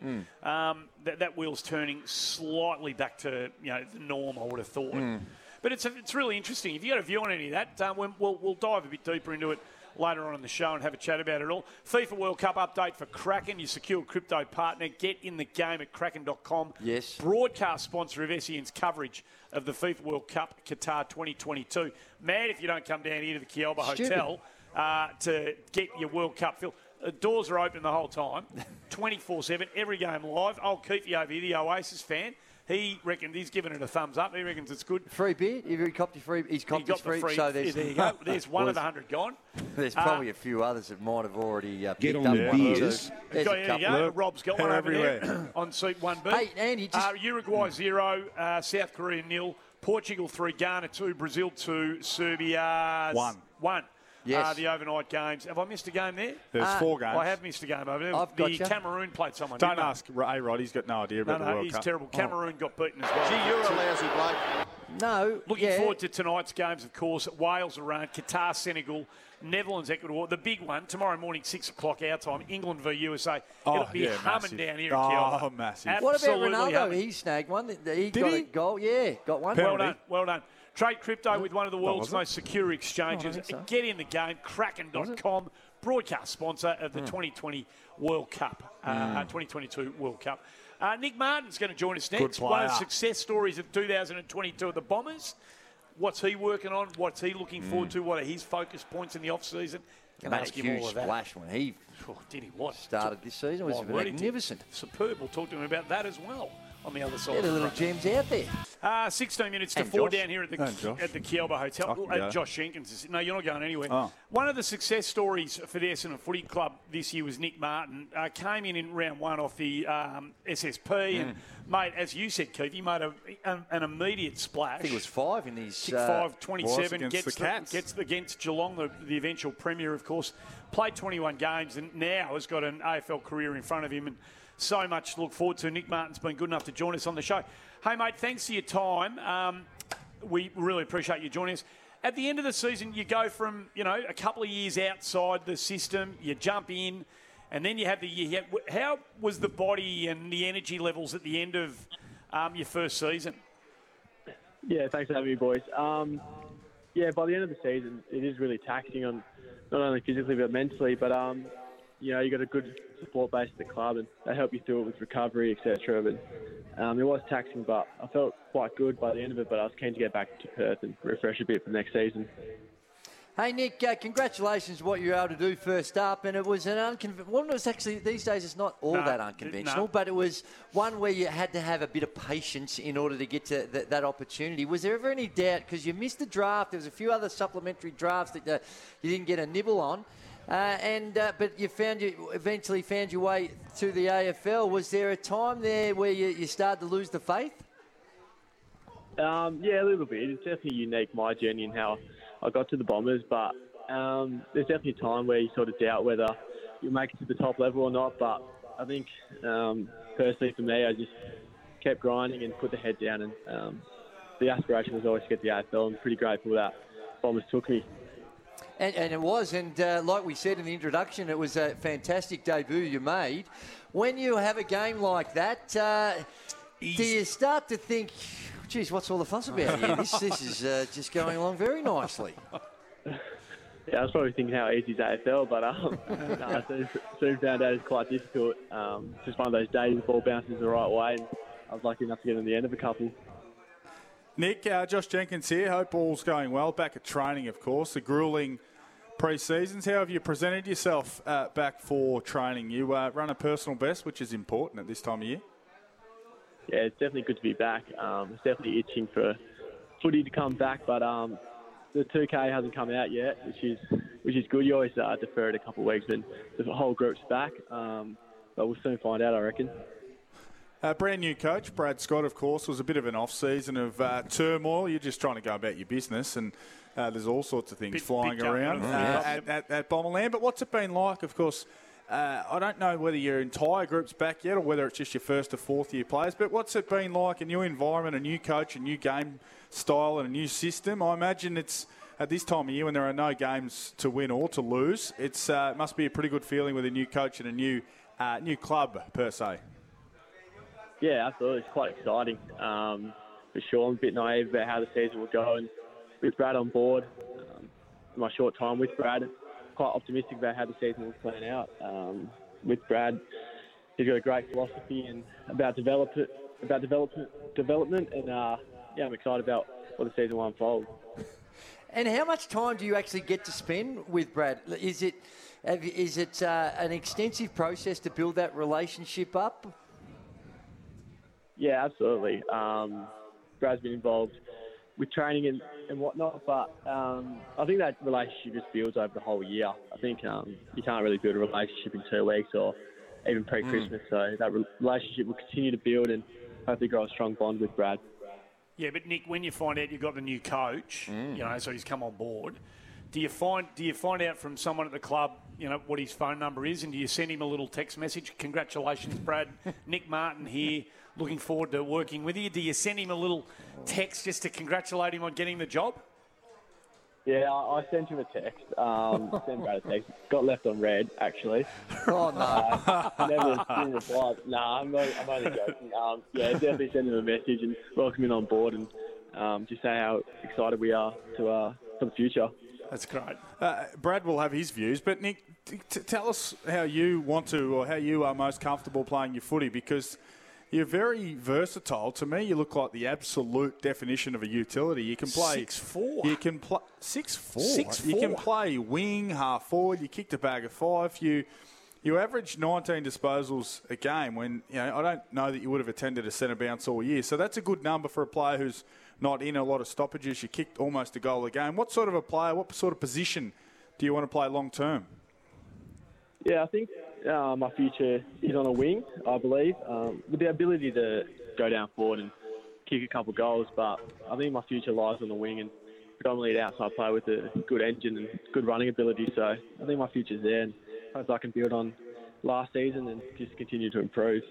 um, that, that wheel's turning slightly back to you know the norm. I would have thought. Hmm. But it's it's really interesting. If you got a view on any of that, um, we'll- we'll, we'll dive a bit deeper into it later on in the show and have a chat about it all. FIFA World Cup update for Kraken, your secure crypto partner. Get in the game at kraken.com. Yes. Broadcast sponsor of SEN's coverage of the FIFA World Cup Qatar 2022. Mad if you don't come down here to the Kealba Stupid. Hotel uh, to get your World Cup feel. The doors are open the whole time, 24 7, every game live. Old Keefy over here, the Oasis fan, he reckons he's given it a thumbs up. He reckons it's good. Free beer? If he copped your free, he's copped got his the free. free. So there's, there you go. There's one Well, of the hundred gone. There's Uh, probably a few others that might have already uh, Get picked on up the one beers. There's Go, a there you couple. go. Look, Rob's got they're one over there everywhere. on seat 1B. Hey, Andy, just- Uh, Uruguay 0, uh, South Korea nil, Portugal 3, Ghana 2, Brazil 2, Serbia One. 1. Yes. Uh, the overnight games. Have I missed a game there? There's Uh, four games. I have missed a game over there. I've the gotcha. Cameroon played someone. Don't ask A Rod, he's got no idea No, about the no, World he's Cup. terrible. Cameroon got beaten as well. Gee, you're a lousy bloke. No. Looking yeah. forward to tonight's games, of course. Wales, Iran, Qatar, Senegal, Netherlands, Ecuador. The big one tomorrow morning, six o'clock our time. England v USA. Oh, It'll be yeah, humming massive. down here. Oh, at Kealba. massive. What about Ronaldo? humming. He snagged one. He Did got he? a goal. Yeah, got one. Well done, well done. Trade crypto with one of the world's most secure exchanges. think so. Get in the game, kraken.com, broadcast sponsor of Hmm. the 2020 World Cup, uh, 2022 World Cup. Uh, Nick Martin's going to join us next. One of the success stories of 2022 of the Bombers. What's he working on? What's he looking Hmm. forward to? What are his focus points in the off-season? Made Can a ask him huge all of that. splash when he Oh, did he what? started this season. It was Oh, really did. magnificent. Superb. We'll talk to him about that as well. On the other side. They're of the the little front. gems out there. Uh, 16 minutes to And four Josh. down here at the at the Kealba Hotel. Uh. Josh Jenkins. is- No, you're not going anywhere. Oh. One of the success stories for the Essendon Footy Club this year was Nick Martin. Uh, came in in round one off the um, SSP and made, as you said, Keith, he made a, an, an immediate splash. I think it was five in his. Kick uh, five, 27, against gets, the Cats. gets against Geelong, the, the eventual premier, of course. Played 21 games and now has got an AFL career in front of him and so much to look forward to. Nick Martin's been good enough to join us on the show. Hey, mate, thanks for your time. Um, we really appreciate you joining us. At the end of the season, you go from, you know, a couple of years outside the system, you jump in, and then you have the year. How was the body and the energy levels at the end of um, your first season? Yeah, thanks for having me, boys. Um, yeah, by the end of the season, it is really taxing on not only physically but mentally. But um, you know, you got a good support base at the club, and they help you through it with recovery, etc. But um, it was taxing, but I felt quite good by the end of it. But I was keen to get back to Perth and refresh a bit for next season. Hey Nick, uh, congratulations what you were able to do first up, and it was an unconventional. Well, it was actually these days it's not all No, that no. unconventional, but it was one where you had to have a bit of patience in order to get to th- that opportunity. Was there ever any doubt because you missed the draft? There was a few other supplementary drafts that uh, you didn't get a nibble on, and uh, but you found you eventually found your way to the AFL. Was there a time there where you, you started to lose the faith? Um, yeah, a little bit. It's definitely unique my journey and how I got to the Bombers, but um, there's definitely a time where you sort of doubt whether you'll make it to the top level or not. But I think um, personally for me, I just kept grinding and put the head down, and um, the aspiration was always to get the AFL. I'm pretty grateful that Bombers took me. And, and it was, and uh, like we said in the introduction, it was a fantastic debut you made. When you have a game like that, uh, do you start to think, geez, what's all the fuss about here? This, this is uh, just going along very nicely. Yeah, I was probably thinking how easy is AFL, but um, no, I soon, soon found out it's quite difficult. Um, just one of those days the ball bounces the right way, and I was lucky enough to get in the end of a couple. Nick, uh, Josh Jenkins here. Hope all's going well. Back at training, of course. The grueling pre-seasons. How have you presented yourself uh, back for training? You uh, run a personal best, which is important at this time of year. yeah, it's definitely good to be back. Um, it's definitely itching for footy to come back, but um, the 2K hasn't come out yet, which is which is good. You always uh, defer it a couple of weeks when the whole group's back, um, but we'll soon find out, I reckon. Uh, brand new coach, Brad Scott, of course, was a bit of an off season of uh, turmoil. You're just trying to go about your business, and uh, there's all sorts of things Bit- flying bit around uh, Yeah. at, at, at Bomberland. But what's it been like? Of course, uh, I don't know whether your entire group's back yet or whether it's just your first or fourth year players, but what's it been like? A new environment, a new coach, a new game style, and a new system. I imagine it's at this time of year when there are no games to win or to lose. It's uh, it must be a pretty good feeling with a new coach and a new uh, new club per se. Yeah, absolutely. It's quite exciting. Um, for sure, I'm a bit naive about how the season will go, and with Brad on board, um, my short time with Brad, quite optimistic about how the season will plan out. Um, with Brad, he's got a great philosophy and about develop about development, development, and uh, yeah, I'm excited about what the season will unfold. And how much time do you actually get to spend with Brad? Is it is it uh, an extensive process to build that relationship up? Yeah, absolutely. Um, Brad's been involved with training and, and whatnot, but um, I think that relationship just builds over the whole year. I think um, you can't really build a relationship in two weeks or even pre-Christmas, so that relationship will continue to build and hopefully grow a strong bond with Brad. Yeah, but Nick, when you find out you've got the new coach, you know, so he's come on board, do you find do you find out from someone at the club, you know, what his phone number is, and do you send him a little text message? Congratulations, Brad. Nick Martin here. Looking forward to working with you. Do you send him a little text just to congratulate him on getting the job? Yeah, I, I sent him a text. Um, sent Brad a text. Got left on red, actually. Oh no! Never didn't reply. Nah, I'm, only, I'm only joking. Um, yeah, definitely send him a message and welcome him on board and um, just say how excited we are to uh, for the future. That's great. Uh, Brad will have his views, but Nick, t- t- tell us how you want to or how you are most comfortable playing your footy because you're very versatile. To me, you look like the absolute definition of a utility. You can play 6'4". You can play six four. 6'4". You can play wing, half forward. You kicked a bag of five. You You averaged 19 disposals a game when, you know, I don't know that you would have attended a centre bounce all year. So that's a good number for a player who's not in a lot of stoppages. You kicked almost a goal a game. What sort of a player, what sort of position do you want to play long term? Yeah, I think uh, my future is on a wing, I believe, um, with the ability to go down forward and kick a couple goals. But I think my future lies on the wing and predominantly an outside player with a good engine and good running ability. So I think my future's there and hope I can build on last season and just continue to improve.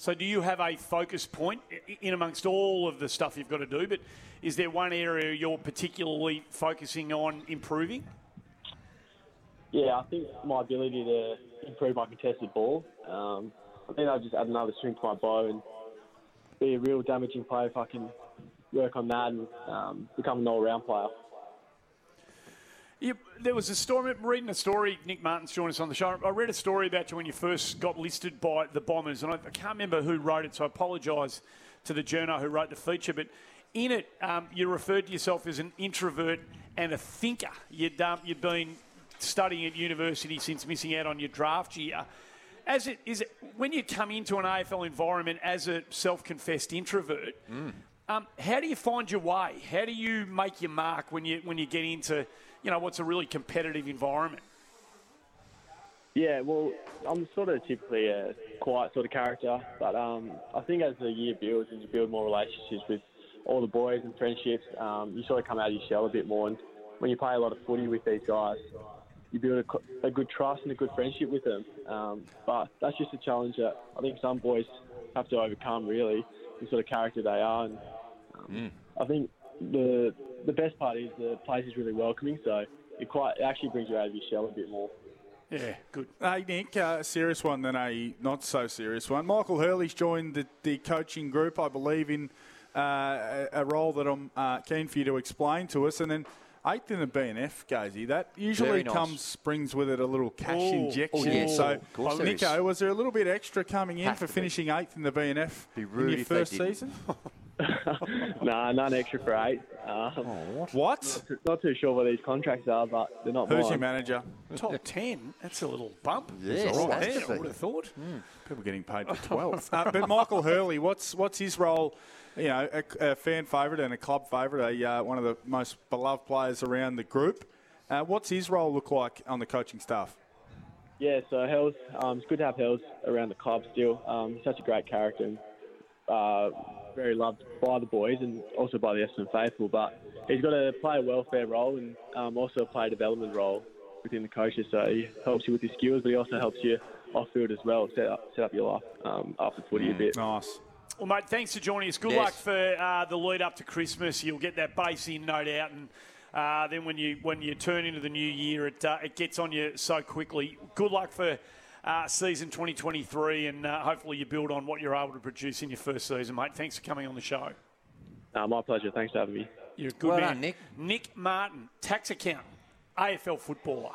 So, do you have a focus point in amongst all of the stuff you've got to do? But is there one area you're particularly focusing on improving? Yeah, I think my ability to improve my contested ball. Um, I think I'll just add another string to my bow and be a real damaging player if I can work on that and um, become an all-round player. You, there was a story, I'm reading a story, Nick Martin's joined us on the show. I read a story about you when you first got listed by the Bombers, and I, I can't remember who wrote it, so I apologise to the journo who wrote the feature. But in it, um, you referred to yourself as an introvert and a thinker. You'd, um, you'd been studying at university since missing out on your draft year. As it is, it, when you come into an AFL environment as a self-confessed introvert, um, how do you find your way? How do you make your mark when you when you get into you know what's a really competitive environment? Yeah, well, I'm sort of typically a quiet sort of character, but um, I think as the year builds and you build more relationships with all the boys and friendships, um, you sort of come out of your shell a bit more. And when you play a lot of footy with these guys, you build a, a good trust and a good friendship with them. Um, but that's just a challenge that I think some boys have to overcome, really, the sort of character they are. And um, I think the the best part is the place is really welcoming, so it quite it actually brings you out of your shell a bit more. Yeah, good. Hey, Nick, uh, a serious one, then a not so serious one. Michael Hurley's joined the, the coaching group, I believe, in uh, a, a role that I'm uh, keen for you to explain to us. And then eighth in the BNF, Gazy. That usually nice. comes, brings with it a little cash Oh, injection. oh, yes. So, Of course there is. Nico, was there a little bit extra coming in Has for to be. finishing eighth in the BNF Be in your if they first didn't. season? nah, none extra for eight. Um, What? Not too sure what these contracts are, but they're not Who's mine. your manager? Top ten. That's a little bump. Yes, all right has there, I would have thought. People getting paid for 12. uh, but Michael Hurley, what's what's his role? You know, a, a fan favourite and a club favourite, a, uh, one of the most beloved players around the group. Uh, what's his role look like on the coaching staff? Yeah, so Hells, um, it's good to have Hells around the club still. Um, such a great character and uh, very loved by the boys and also by the Essendon faithful. But he's got to play a welfare role and um, also a player development role within the coaches. So he helps you with your skills, but he also helps you off field as well, set up, set up your life um, after footy a bit. Nice. Well, mate, thanks for joining us. Good Yes. luck for uh, the lead up to Christmas. You'll get that base in, no doubt, and uh, then when you when you turn into the new year, it uh, it gets on you so quickly. Good luck for. Uh, season 2023, and uh, hopefully you build on what you're able to produce in your first season, mate. Thanks for coming on the show. Uh, my pleasure. Thanks for having me. You're a good Well man. done, Nick. Nick Martin, tax accountant, AFL footballer,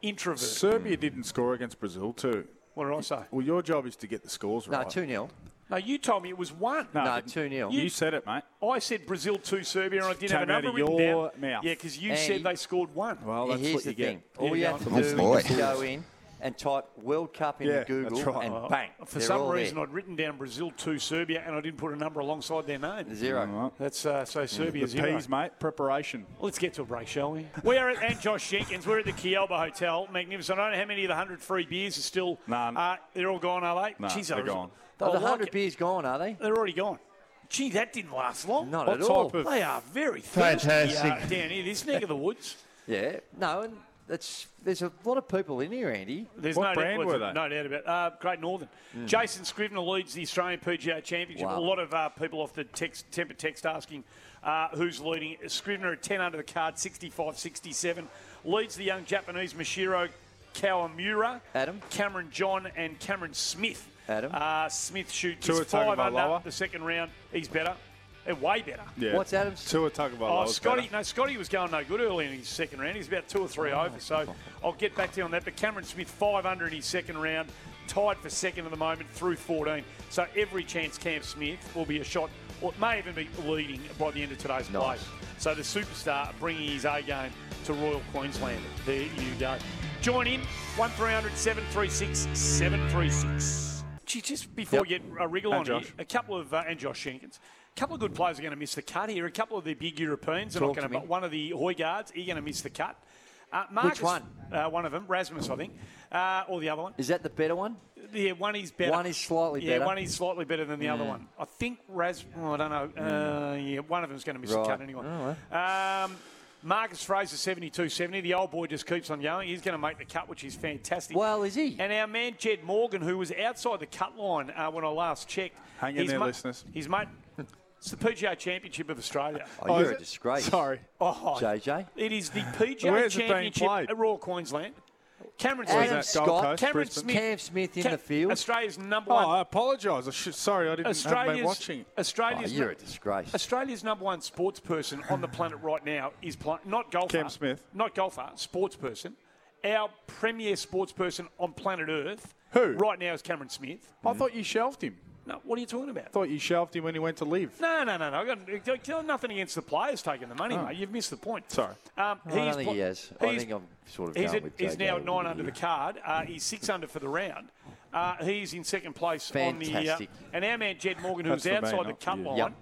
introvert. Serbia didn't score against Brazil too. what did I say? Well, your job is to get the scores right. No, right. 2 0. No, you told me it was one. No, No, 2 0. You said it, mate. I said Brazil 2, Serbia, and I didn't have a Came out number of written your down. mouth. Yeah, because you Andy. said they scored one. Well, that's Here's what the you thing. get. All Yeah, you have to do is go in and type World Cup into Yeah, Google right. and bang. For some reason, there. I'd written down Brazil 2, Serbia, and I didn't put a number alongside their name. Zero. That's uh, so The Serbia zero. P's, mate. Preparation. Let's get to a break, shall we? We are at and Josh Jenkins. We're at the Kealba Hotel. Magnificent. I don't know how many of the hundred free beers are still. None. Uh, they're all gone, are they? No, Jeez, they're I gone. I Oh, the 100 it. beers gone, are they? They're already gone. Gee, that didn't last long. Not What at all. of- They are very thirsty uh, Fantastic. down here, this neck of the woods. Yeah. No, and that's, there's a lot of people in here, Andy. There's What no brand doubt, were they? No doubt about it. Uh, Great Northern. Jason Scrivener leads the Australian PGA Championship. Wow. A lot of uh, people off the text, temper text asking uh, who's leading. Scrivener at 10 under the card, 65 67. Leads the young Japanese Masahiro Kawamura. Adam? Cameron John and Cameron Smith. Adam? Uh, Smith shoots Tua five under Tagovailoa. the second round. He's better. They're way better. Yeah. What's Adams? Tua Tagovailoa. Oh, Scotty, better. no, Scotty was going no good early in his second round. He's about two or three over, so I'll get back to you on that. But Cameron Smith, 500 in his second round, tied for second at the moment through 14. So every chance Cam Smith will be a shot, or it may even be leading by the end of today's play. Nice. So the superstar bringing his A game to Royal Queensland. There you go. Join in 1300 736 736. Gee, just before we get a wriggle And on Josh. here, a couple of uh, and Josh Jenkins, a couple of good players are going to miss the cut here. A couple of the big Europeans are Talk not going to. me. One of the Højgaards, are going to miss the cut. Uh, Marcus, one? Uh, one of them, Rasmus, I think, uh, or the other one. Is that the better one? Yeah, one is better. One is slightly yeah, better. one is slightly better than the other Mm. one. I think Raz. Oh, I don't know. Uh, yeah, one of them is going to miss Right. the cut anyway. All Um, Marcus Fraser, 72-70. The old boy just keeps on going. He's going to make the cut, which is fantastic. Well, is he? And our man Jed Morgan, who was outside the cut line uh, when I last checked. Hang in there, ma- listeners. He's mate. It's the PGA Championship of Australia. Oh, you're oh, a disgrace. Sorry. Oh, JJ. It is the PGA Where's it being Championship played? at Royal Queensland. Cameron Adam Smith. Gold Scott, Coast, Cameron Brisbane? Smith. Cam Smith in Ca- the field. Australia's number Oh, one. I apologise. I should, sorry, I didn't have been Australia's, watching. Oh, Australia's, you're nu- a disgrace. Australia's number one sports person on the planet right now is pl- not golfer. Cam Smith. Not golfer, sports person. Our premier sports person on planet Earth Who? right now is Cameron Smith. I thought you shelved him. No, what are you talking about? I thought you shelved him when he went to leave. No, no, no, no. I got, I got nothing against the players taking the money, mate. You've missed the point. Sorry. Um, I don't think he has. I he's- think I'm sort of He's, going at, with he's now at nine under the card. Uh, he's six under for the round. Uh, he's in second place on the. Uh, Fantastic. and our man Jed Morgan, who's That's for me, outside the not cut for line, Yep.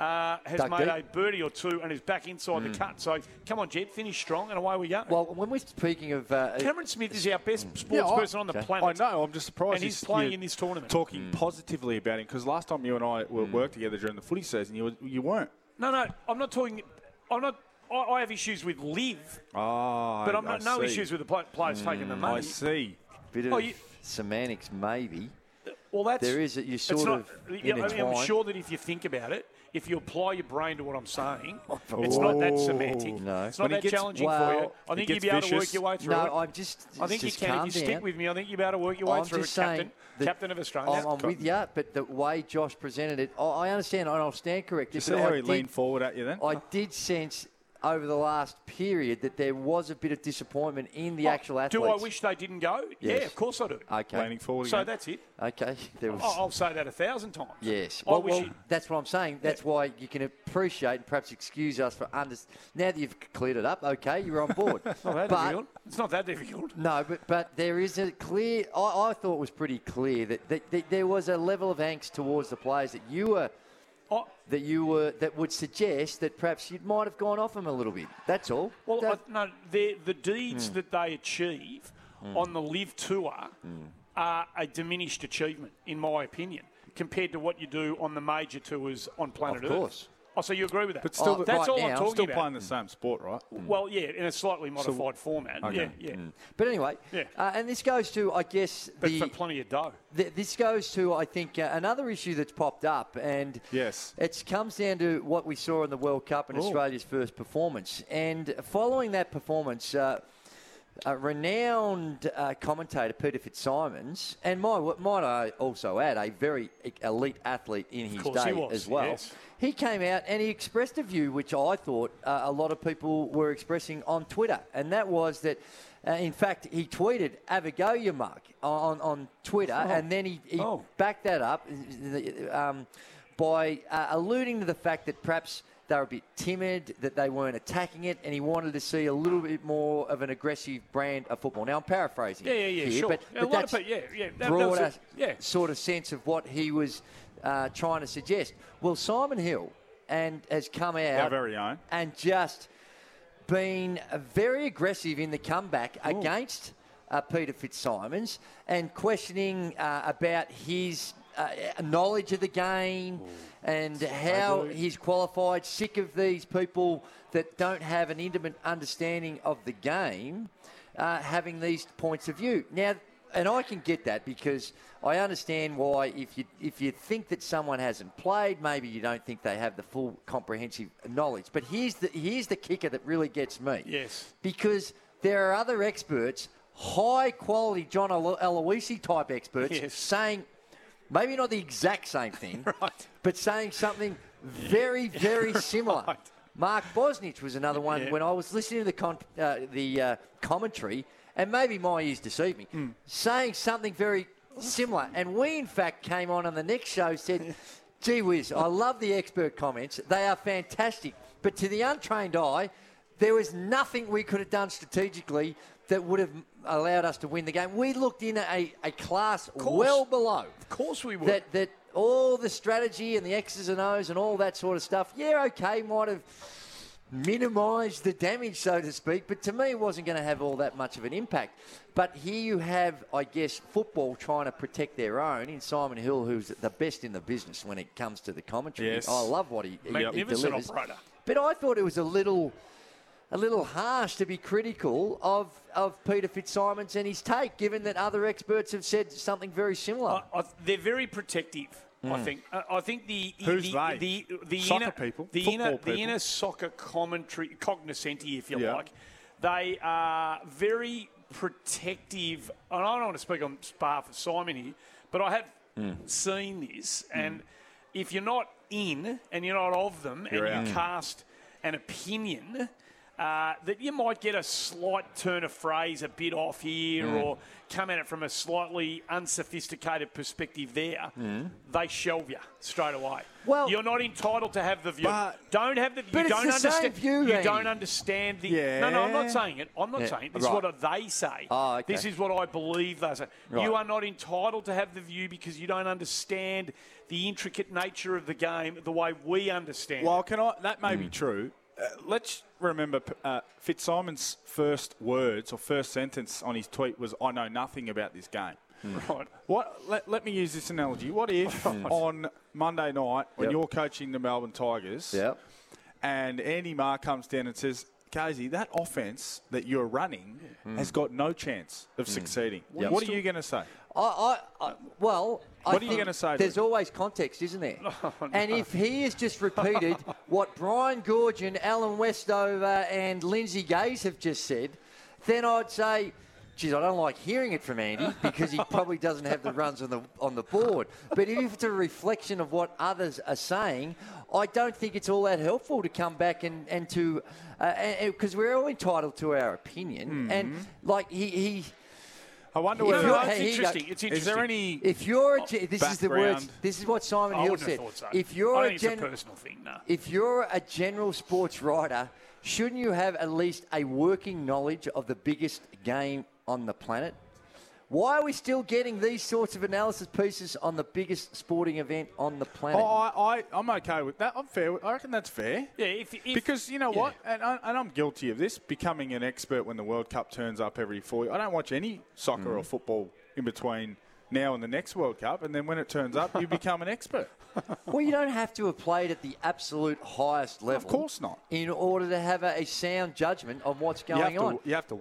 Uh, has Dug made deep. a birdie or two and is back inside the hmm. cut. So come on, Jed, finish strong and away we go. Well, when we're speaking of uh, Cameron Smith is our best hmm. sports Yeah, I- person on the okay. planet. I know. I'm just surprised. And he's playing in this tournament. Talking hmm. positively about him because last time you and I were worked together during the footy season, you were, you weren't. No, no, I'm not talking. I'm not. I, I have issues with live, Oh, ah, but I'm I not, no see. issues with the pla- players taking the money. I see. bit oh, of Oh, you- semantics, maybe. Well, that's There is a- you sort not- of yeah, I mean, I'm sure that if you think about it, if you apply your brain to what I'm saying, oh, it's not that semantic. No. It's not When it that gets- challenging for you. I think you'll gets be able to work your way through No, it. I'm just. I think you can. If you down. stick with me, I think you'll be able to work your way I'm through it, just saying Captain. that- Captain of Australia. I'm, I'm with you, but the way Josh presented it, I, I understand, and I'll stand corrected. You see but how I he did- leaned forward at you then? I did sense over the last period that there was a bit of disappointment in the Oh, actual athletes. Do I wish they didn't go? Yeah, of course I do. Okay. leaning forward So again. that's it. Okay. There was. I'll I'll say that a thousand times. Yes. I Well, wish well, it- that's what I'm saying. That's why you can appreciate and perhaps excuse us for under. Now that you've cleared it up, okay, you're on board. Not that but difficult. It's not that difficult. no, but but there is a clear. I, I thought it was pretty clear that, that, that there was a level of angst towards the players that you were. Oh, That you were that would suggest that perhaps you might have gone off them a little bit. That's all. Well, That- I, no, the the deeds Hmm. that they achieve on the live tour Hmm. are a diminished achievement, in my opinion, compared to what you do on the major tours on planet Of Earth. Course. Oh, so you agree with that? But still, Oh, that's right all now, I'm talking about still about. playing the same sport, right? Well, yeah, in a slightly modified format. Okay. Yeah, yeah. But anyway, Yeah. uh, and this goes to, I guess, But the, for plenty of dough. th- this goes to, I think, uh, another issue that's popped up, and Yes. it comes down to what we saw in the World Cup and Ooh. Australia's first performance. And following that performance, uh, a renowned uh, commentator, Peter Fitzsimons, and might, might I also add, a very elite athlete in his day was, as well. yes. He came out and he expressed a view which I thought uh, a lot of people were expressing on Twitter, and that was that, uh, in fact, he tweeted "Have a go, you mug" on on Twitter, and then he, he Oh. backed that up um, by uh, alluding to the fact that perhaps they were a bit timid, that they weren't attacking it, and he wanted to see a little bit more of an aggressive brand of football. Now I'm paraphrasing. Yeah, yeah, yeah, here, sure. But, Yeah, but a that's of yeah, yeah. That, that broader was it. yeah. sort of sense of what he was uh, trying to suggest. Well, Simon Hill and has come out Our very own. and just been uh, very aggressive in the comeback against uh, Peter Fitzsimons and questioning uh, about his uh, knowledge of the game and how he's qualified. Sick of these people that don't have an intimate understanding of the game uh, having these points of view. Now, and I can get that because I understand why if you if you think that someone hasn't played, maybe you don't think they have the full comprehensive knowledge. But here's the here's the kicker that really gets me. Yes. Because there are other experts, high quality John Aloisi type experts, Yes. saying maybe not the exact same thing, Right. but saying something very very similar. Right. Mark Bosnich was another one Yeah. when I was listening to the con- uh, the uh, commentary, and maybe my ears deceived me, Hmm. saying something very similar. And we, in fact, came on on the next show said, "Gee whiz, I love the expert comments. They are fantastic, but to the untrained eye." There was nothing we could have done strategically that would have allowed us to win the game. We looked in a, a class well below. Of course we would. That that all the strategy and the X's and O's and all that sort of stuff. Yeah, okay, might have minimised the damage, so to speak. But to me, it wasn't going to have all that much of an impact. But here you have, I guess, football trying to protect their own in Simon Hill, who's the best in the business when it comes to the commentary. Yes. I love what he, he, he delivers. operator. But I thought it was a little. A little harsh to be critical of, of Peter Fitzsimons and his take, given that other experts have said something very similar. I, I, they're very protective. I think. Uh, I think the Who's the, they? the the Soccer inner people? the Football inner people? the inner soccer commentary cognoscenti, if you Yeah. like. They are very protective. And I don't want to speak on behalf of Simon here, but I have Hmm. seen this, and if you're not in and you're not of them, You're and you cast an opinion. Uh, that you might get a slight turn of phrase a bit off here Mm. or come at it from a slightly unsophisticated perspective there, they shelve you straight away. Well- you're not entitled to have the view. But- don't have the. But you it's don't the same understand. view, you Randy. don't understand the. Yeah. No, no, I'm not saying it. I'm not Yeah, saying it. This right. is what they say. Oh, okay. This is what I believe they say. Right. You are not entitled to have the view because you don't understand the intricate nature of the game the way we understand. Well, it. can I? That may be true. Uh, let's remember uh, Fitzsimon's first words or first sentence on his tweet was, "I know nothing about this game." Right. What? Let, let me use this analogy. What if on Monday night when Yep. you're coaching the Melbourne Tigers, Yep. and Andy Maher comes down and says, Casey, that offense that you're running mm. has got no chance of mm. succeeding. Yep. What are you going to say? I, I, I well, I What are you gonna say There's him? always context, isn't there? Oh, And if he has just repeated what Brian Goorjian, Alan Westover, and Lindsay Gaze have just said, then I'd say. Geez, I don't like hearing it from Andy because he probably doesn't have the runs on the on the board. But if it's a reflection of what others are saying, I don't think it's all that helpful to come back and and to uh, uh, uh, because we're all entitled to our opinion. And hmm. like he, he I wonder If whether. you're- No, it's hey, here you go. interesting. It's interesting. Is there any. If you're a, oh, ge- this is the words. This is what Simon I Hill said. so. If you're I a think a personal thing. No. if you're a general sports writer, shouldn't you have at least a working knowledge of the biggest game on the planet? Why are we still getting these sorts of analysis pieces on the biggest sporting event on the planet? Oh, I, I, I'm okay with that. I'm fair. with- I reckon that's fair. Yeah, if, if, Because you know yeah. what, and, I, and I'm guilty of this, becoming an expert when the World Cup turns up every four. years. I don't watch any soccer Mm. or football in between now and the next World Cup, and then when it turns up, you become an expert. well, you don't have to have played at the absolute highest level. Of course not. In order to have a, a sound judgment on what's You have going to, on. you have to,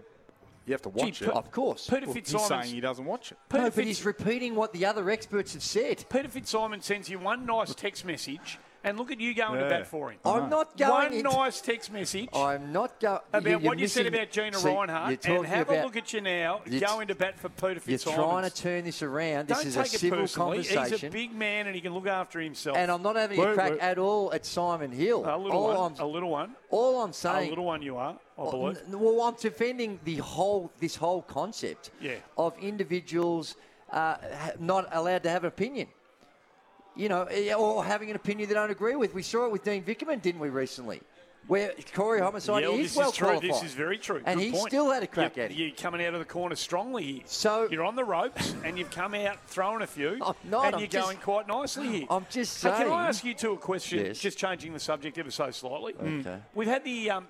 you have to watch Gee, it. Of course. Peter Well, he's Fitzsimons. saying he doesn't watch it. Peter, No, but Fitz- he's repeating what the other experts have said. Peter Fitzsimons sends you one nice text message, and look at you going to bat for him. I'm not going one into- nice text message. I'm not going about what you said about Gina Rinehart. and have a look at you now, You're going to bat for Peter You're Fitzsimons. trying to turn this around. This Don't is a take it civil personally. He's a conversation. big man, and he can look after himself. and I'm not having a Wait, crack wait. at all at Simon Hill. a little all one, I'm, a little one, all I'm a saying. little one. You are, I Oh, believe. n- well, I'm defending the whole this whole concept Yeah. of individuals uh, ha- not allowed to have an opinion. You know, eh, or having an opinion they don't agree with. We saw it with Dean Vickerman, didn't we, recently? Where Corey Homicide yeah, well, is this well is true. qualified. This is very true. And Good he point. still had a crack you're, at it. You're coming out of the corner strongly here. So- you're on the ropes, and you've come out throwing a few, I'm not, and I'm you're just- going quite nicely here. I'm just Hey, can I ask you two a question? Yes. Just changing the subject ever so slightly. Okay. We've had the um,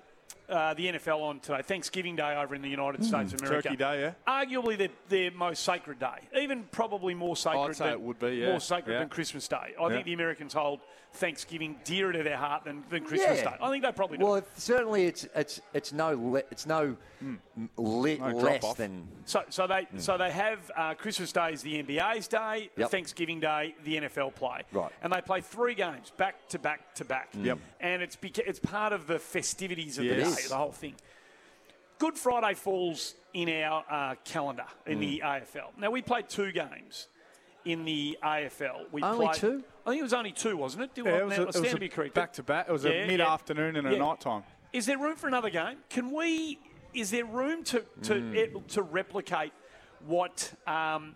uh, the NFL on today, Thanksgiving Day over in the United States of America. Turkey Day, yeah. Arguably their, their most sacred day, even probably more sacred. I'd say than, it would be, yeah. More sacred Yeah. than Christmas Day. I Yeah. think the Americans hold Thanksgiving dearer to their heart than, than Christmas Yeah. Day. I think they probably do. Well, if, certainly it's it's it's no le- it's no, m- le- No less drop-off. than So, so they so they have uh, Christmas Day is the NBA's day, Yep. Thanksgiving Day the NFL play, Right. And they play three games back to back to back. Yep. And it's beca- it's part of the festivities of Yeah, the day, is. the whole thing. Good Friday falls in our uh, calendar in the AFL. Now we played two games in the AFL. We Only played, two? I think it was only two, wasn't it? Do Yeah, it was now, a, it was a be corrected. back to back. It was Yeah, a mid afternoon and a Yeah. night time. Is there room for another game? Can we? Is there room to to Mm. it- to replicate what? Um,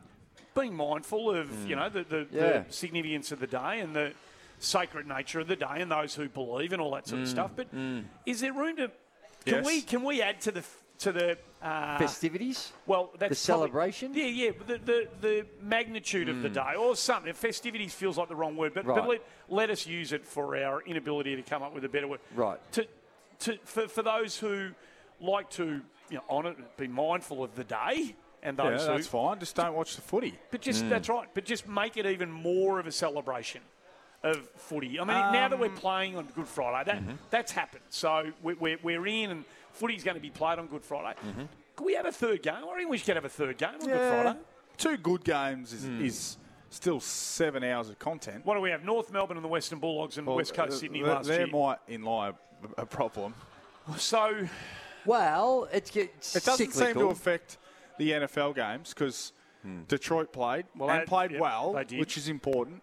being mindful of you know the, the, Yeah. the significance of the day and the sacred nature of the day and those who believe and all that sort Mm. of stuff. But is there room to Can Yes. we can we add to the to the uh, Festivities? Well, that's The probably- celebration? yeah, yeah, the the, the magnitude of the day or something. Festivities feels like the wrong word, but, but let, let us use it for our inability to come up with a better word. Right. To, to for, for those who like to you know honour, be mindful of the day, and Yeah, those who that's fine. Just don't watch the footy. But just that's right. But just make it even more of a celebration of footy. I mean, now that we're Um, playing on Good Friday, that Mm-hmm. that's happened. So we're, we're, we're in, and footy's going to be played on Good Friday. Mm-hmm. Could we have a third game? I reckon we should have a third game on Good Friday. two good games is, Hmm. is still seven hours of content. What do we have? North Melbourne and the Western Bulldogs and Well, West Coast uh, Sydney there- last there year. might in lie a, a problem. So Well, it's, it's It doesn't seem to affect the NFL games because Detroit played Well, and they- played yep, well, which is important.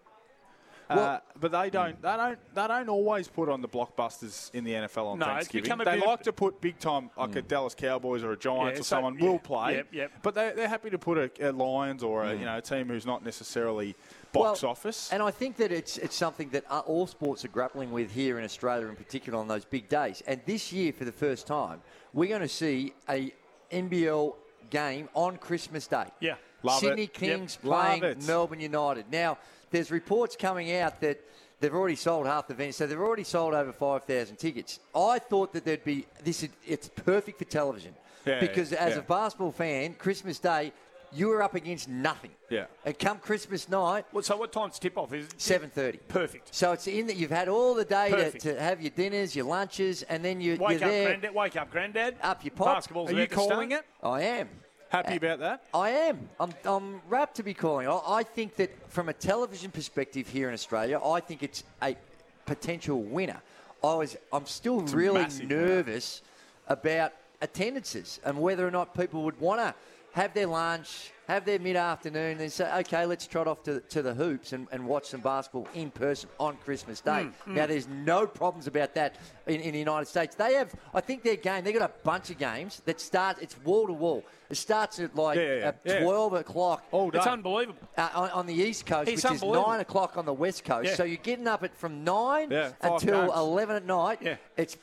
Uh, Well- but they don't. They don't. They don't always put on the blockbusters in the NFL on No, Thanksgiving. They like to put big time, like a Dallas Cowboys or a Giants Yeah, or so- someone yeah, will play. yep, yep. But they, they're happy to put a, a Lions or a you know a team who's not necessarily box Well, office. And I think that it's it's something that uh, all sports are grappling with here in Australia, in particular on those big days. And this year, for the first time, we're going to see a NBL game on Christmas Day. Yeah. Love Sydney it. Kings Yep. Playing. Melbourne United. Now, there's reports coming out that. They've already sold half the venue, so they've already sold over 5,000 tickets. I thought that there'd be this. Is, it's perfect for television Yeah, because as yeah. a basketball fan, Christmas Day, you were up against nothing. Yeah. And come Christmas night, Well, so what time's tip off? Is seven thirty. Perfect. So it's in that you've had all the day to, to have your dinners, your lunches, and then you, Wake you're up, there. granddad. Wake up, granddad. Up your pop. Basketball's Are you calling it? I am. Happy about that? I am. I'm, I'm rapt to be calling. I, I think that from a television perspective here in Australia, I think it's a potential winner. I was. I'm still really massive nervous about attendances and whether or not people would want to have their lunch, have their mid-afternoon, and say, okay, let's trot off to, to the hoops and, and watch some basketball in person on Christmas Day. Mm, Now, there's no problems about that in, in the United States. They have, I think, their game. They've got a bunch of games that start. It's wall to wall. It starts at like Yeah, yeah, yeah. at Yeah. 12 o'clock All day. It's unbelievable. uh, on, on the East Coast, It's which is 9 o'clock on the West Coast. So you're getting up at from 9 Yeah, until games. 11 at night. Yeah. It's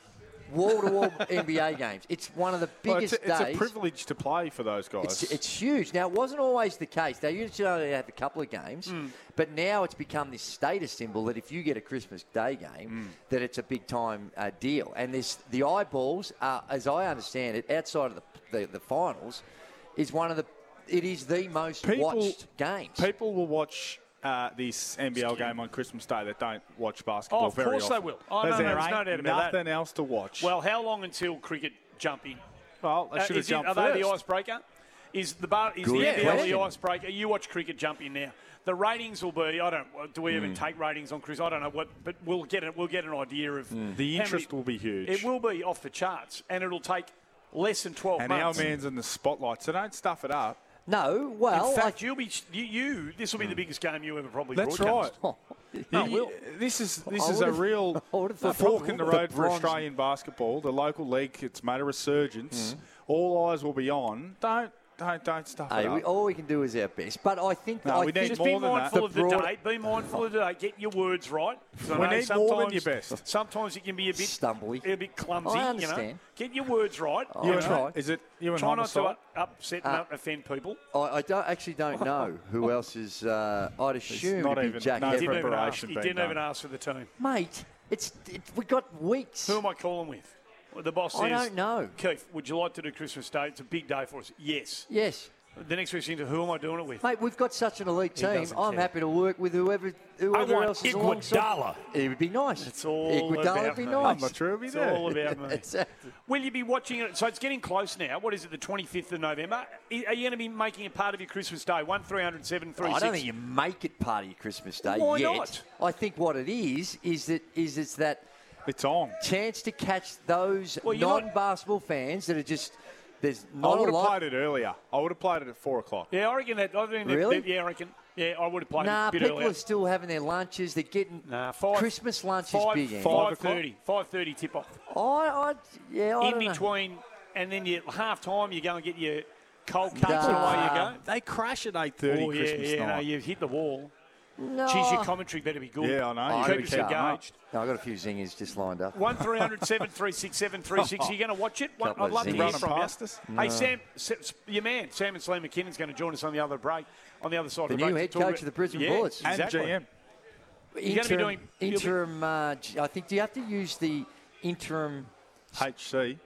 wall to wall NBA games. It's one of the Well, biggest it's, a, it's a privilege to play for those guys. It's, it's huge. Now, it wasn't always the case. They usually only have a couple of games, Hmm. but now it's become this status symbol that if you get a Christmas Day game, Hmm. that it's a big time uh, deal. And this, the eyeballs, are, as I understand it, outside of the, the, the finals, is one of the. It is the most People- watched games. People will watch uh, this NBL game on Christmas Day that don't watch basketball Oh, of very course they will. Oh, no, Because no, there there's no doubt about that. nothing else to watch. Well, how long until cricket jump in? well they Uh, should have is it- are first. they the icebreaker? Is the bar, is Good the NBL the icebreaker? You watch cricket jump in now. The ratings will be. I don't. Do we even take ratings on Chris? I don't know what, but we'll get it. We'll get an idea of Hmm. The interest many- will be huge. It will be off the charts, and it'll take less than twelve and months. our man's in the spotlight, so don't stuff it up. No, well, in fact, I- you'll be you, you. This will be the biggest game you ever probably That's broadcast. right. No, You- Will. This is this I is a real I fork in the road the for Australian basketball. The local league, it's made a resurgence. Mm-hmm. All eyes will be on. Don't don't don't stuff Hey, it we, up. all we can do is our best. But I think No, I we think need Just more be than that. mindful The of the broad- date. Be mindful of the date. Get your words right. 'Cause I We know need more than your sometimes- best. Sometimes it can be a bit Stumbly. a bit clumsy. I You know, understand. get your words right. Oh, you I know. try. Is it you and Try not to homicide? u- upset and up- offend people. I, I don't actually don't know who else is. Uh, I'd assume not it'd be even- Jack no He didn't even ask. preparation He being didn't even done. ask for the team. mate. It's it, we got weeks. Who am I calling with? Well, the boss says. I don't know. Keith, would you like to do Christmas Day? It's a big day for us. Yes. Yes, The next question is who am I doing it with? mate. We've got such an elite He team. doesn't I'm care. happy to work with whoever whoever want else is alongside. Iguodala. It would be nice. It's all Iguodala about would be me. nice. I'm not sure it'll be It's there. all about me. Exactly. Will you be watching it? So it's getting close now. What is it, the 25th of November? Are you going to be making it part of your Christmas Day? 1 307 I don't think you make it part of your Christmas Day Why yet. not? I think what it is is that is it's that It's on. chance to catch those Well, you're not- non-basketball fans that are just there's not I would a have lot. played it earlier. I would have played it at four o'clock. Yeah, I reckon that. I think that- Really? that- yeah, I reckon. Yeah, I would have played Nah, a bit people earlier. are still having their lunches. They're getting Nah, five, Christmas lunch five, is big. Andy. Five o'clock? thirty. Five thirty tip off. I, I, yeah, I In don't know. between, and then you half time you go and get your cold cuts and Nah. away you go. They crash at eight thirty Oh yeah, Christmas yeah. No, you've hit the wall. No. Geez, your commentary better be good. Yeah, I know. Oh, You I better Keep us gotta keep 'em up. engaged. No, I've got a few zingers just lined up. One 736 Are you going to watch it? One, Couple I'd of love to zingers. hear Running from you. past us? Hey, Sam, S- your man, Sam and Slee Mackinnon's going to join us on the other break, on the other side The of the new break. head to talk coach about- of the Brisbane yeah, Bullets. And Exactly. GM. You're gonna be interim, doing- you'll be- interim. Uh, G- I think. Do you have to use the interim HC.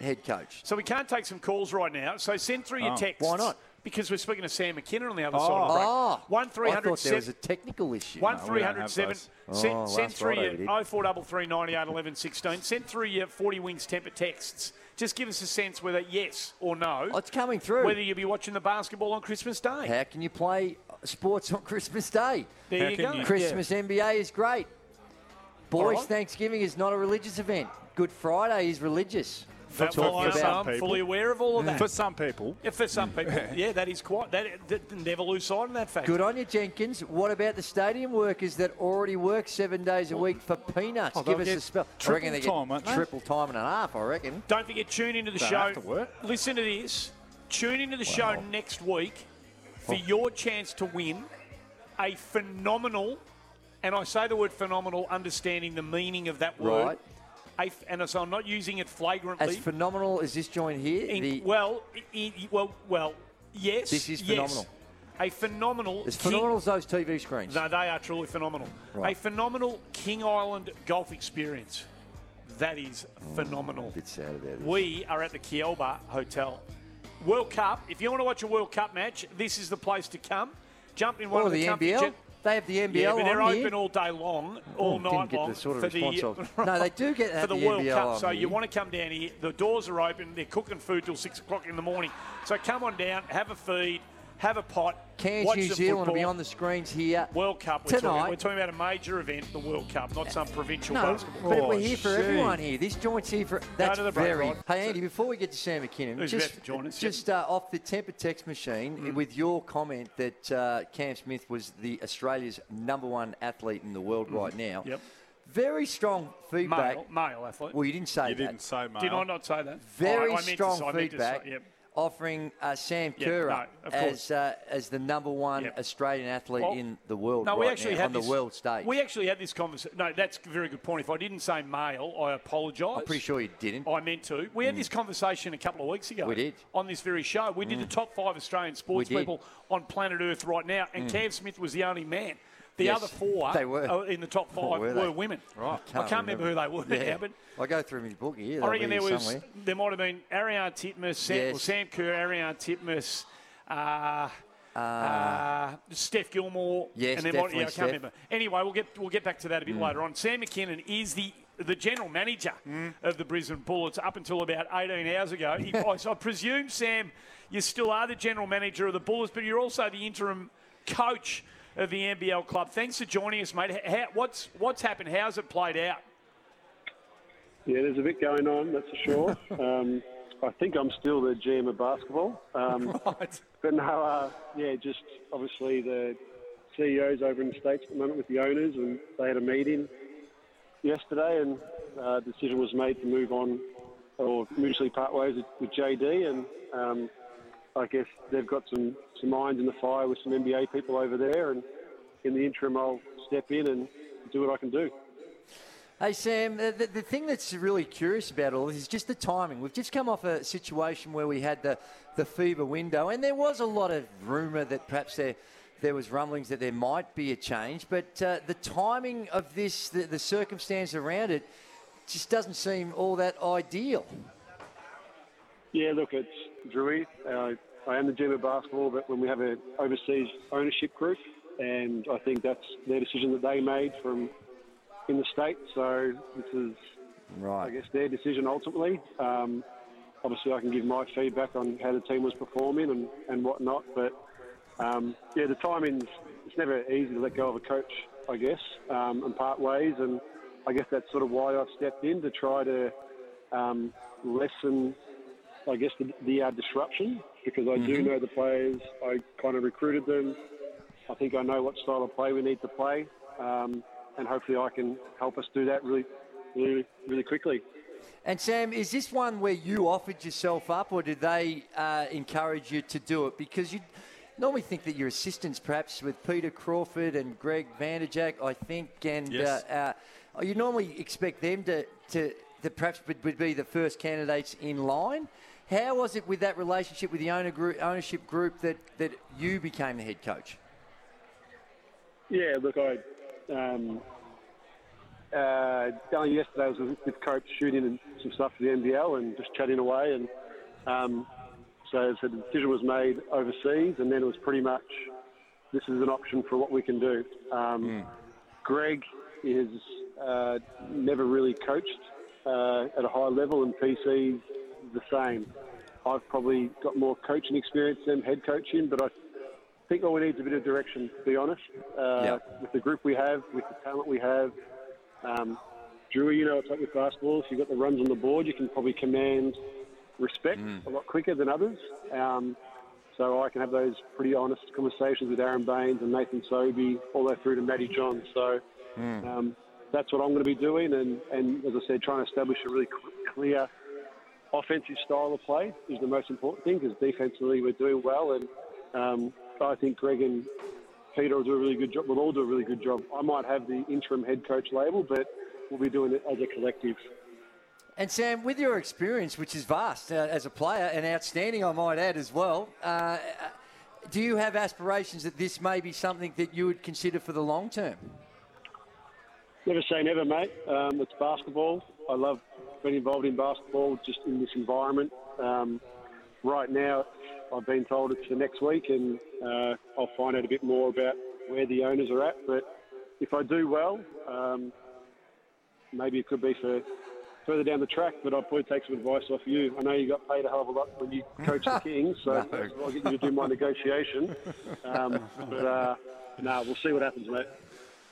head coach? So we can't take some calls right now. So send through your Oh. texts. Why not? Because we're speaking to Sam Mackinnon on the other Oh. side of the oh. break. Oh, One three I thought there was a technical issue. One No, we three don't hundred have seven. those. Send, Oh, send last through Friday oh we did. your 0433 98 11 16. Send through your 40 wings temper texts. Just give us a sense whether yes or no. Oh, it's coming through. Whether you'll be watching the basketball on Christmas Day. How can you play sports on Christmas Day? there How you go. you- Christmas NBA is great. Boys, right. Thanksgiving is not a religious event. Good Friday is religious. That's For- all for I some know. I'm people. fully aware of all of that. For some people, Yeah, for some people, yeah, that is quite. That, that never lose sight of that fact. Good on you, Jenkins. What about the stadium workers that already work seven days a week for peanuts? Oh, Give us a spell. Triple time, get won't they? triple time and a half. I reckon. Don't forget, tune into the Don't show. have to work. Listen to this. Tune into the show next week for oh. your chance to win a phenomenal, and I say the word phenomenal, understanding the meaning of that word. Right. And so I'm not using it flagrantly. As phenomenal as this joint here, In- the, well, i- i- well, well, yes. This is yes. phenomenal. A phenomenal. as King- phenomenal as those TV screens. No, they are truly phenomenal. Right. A phenomenal King Island golf experience. That is phenomenal. A bit sad about this. We are at the Kealba Hotel. World Cup. If you want to watch a World Cup match, this is the place to come. Jump in one Or of the, the NBL. jet- They have the NBL Yeah, but they're on open here. all day long, all Oh, night didn't get long the sort of for response the of- No, they do get for the, the World NBL Cup. on So you want to come down here. The doors are open. They're cooking food till six o'clock in the morning. So come on down, have a feed, have a pot. Cairns, watch New Zealand will be on the screens here. World Cup. We're Tonight. talking, we're talking about a major event, the World Cup, not some provincial No, basketball. but Oh, we're here for everyone here. This joint's here for. That's break, very. Rod. Hey Andy, before we get to Sam Mackinnon, Who's just about to join us, just uh, off the temper text machine Mm. with your comment that uh, Cam Smith was the Australia's number one athlete in the world right now. Mm. Yep. Very strong feedback. Male, male athlete. Well, you didn't say you that. didn't say, mate. Did I not say that? Very I, I meant to strong say- I meant to say- feedback. yep. Offering uh, Sam Yeah, Kerr no, up of course. as uh, as the number one Yep. Australian athlete Well, in the world No, right we actually now, had on this, the world stage. We actually had this conversation. No, that's a very good point. If I didn't say male, I apologise. I'm pretty sure you didn't. I meant to. We had this conversation a couple of weeks ago. We did. On this very show. We did the top five Australian sports people on planet Earth right now, and Cam Smith was the only man. The Yes, other four they were. uh, in the top five were were, women. Right. I can't remember, who they were Yeah. now, but I go through my book here. I reckon there was somewhere. there might have been Ariarne Titmus, Sam, Yes. well, Sam Kerr, Ariarne Titmus, uh, uh, Steph Gilmore, Yes, and then might, yeah, I can't Steph. remember. Anyway, we'll get we'll get back to that a bit later on. Sam Mackinnon is the the general manager of the Brisbane Bullets up until about 18 hours ago. He, I, so I presume, Sam, you still are the general manager of the Bullets, but you're also the interim coach of the NBL club. Thanks for joining us, mate. How, what's what's happened? How's it played out? Yeah, there's a bit going on, that's for sure. um, I think I'm still the GM of basketball. Um, Right. But no, uh, yeah, just obviously the CEOs over in the States at the moment with the owners, and they had a meeting yesterday, and uh, decision was made to move on or mutually part ways with, with JD, and um, I guess they've got some, some irons in the fire with some NBA people over there, and in the interim, I'll step in and do what I can do. Hey, Sam, the, the, thing that's really curious about all this is just the timing. We've just come off a situation where we had the, the FIBA window, and there was a lot of rumour that perhaps there, there was rumblings that there might be a change, but uh, the timing of this, the, the circumstance around it, just doesn't seem all that ideal. Yeah, look, it's Drewy. Uh, I am the GM of basketball, but when we have an overseas ownership group, and I think that's their decision that they made from in the state. So this is, I guess, their decision ultimately. Um, obviously, I can give my feedback on how the team was performing and, and whatnot, but um, yeah, the timing's it's never easy to let go of a coach, I guess, um, and part ways, and I guess that's sort of why I've stepped in to try to um, lessen I guess, the, the uh, disruption because I do know the players. I kind of recruited them. I think I know what style of play we need to play, um, and hopefully I can help us do that really, really, really quickly. And Sam, is this one where you offered yourself up, or did they uh, encourage you to do it? Because you, normally think that your assistants, perhaps with Peter Crawford and Greg Vanderjagt, I think, and Yes. uh, uh, you normally expect them to, to, to perhaps would, would be the first candidates in line. How was it with that relationship with the owner group, ownership group that, that you became the head coach? Yeah, look, I um, uh, down yesterday I was with, with Cope shooting and some stuff for the NBL and just chatting away, and um, so, so the decision was made overseas, and then it was pretty much this is an option for what we can do. Um, Greg is uh, never really coached uh, at a high level, and PC's the same. I've probably got more coaching experience than head coaching, but I think all we need is a bit of direction, to be honest. Uh. With the group we have, with the talent we have. Um, Drew, you know, it's like with basketball. If you've got the runs on the board, you can probably command respect a lot quicker than others. Um, so I can have those pretty honest conversations with Aaron Baines and Nathan Sobey, all the way through to Matty John. So um, that's what I'm going to be doing. And, and as I said, trying to establish a really clear offensive style of play is the most important thing because defensively we're doing well. And um, I think Greg and Peter will do a really good job. We'll all do a really good job. I might have the interim head coach label, but we'll be doing it as a collective. And Sam, with your experience, which is vast uh, as a player and outstanding, I might add as well, uh, do you have aspirations that this may be something that you would consider for the long term? Never say never, mate. Um, it's basketball. I love being involved in basketball, just in this environment. Um, right now, I've been told it's for next week, and uh, I'll find out a bit more about where the owners are at. But if I do well, um, maybe it could be for further down the track. But I'll probably take some advice off you. I know you got paid a hell of a lot when you coached the Kings, so I'll get you to do my negotiation. Um, but uh, no, we'll see what happens, mate.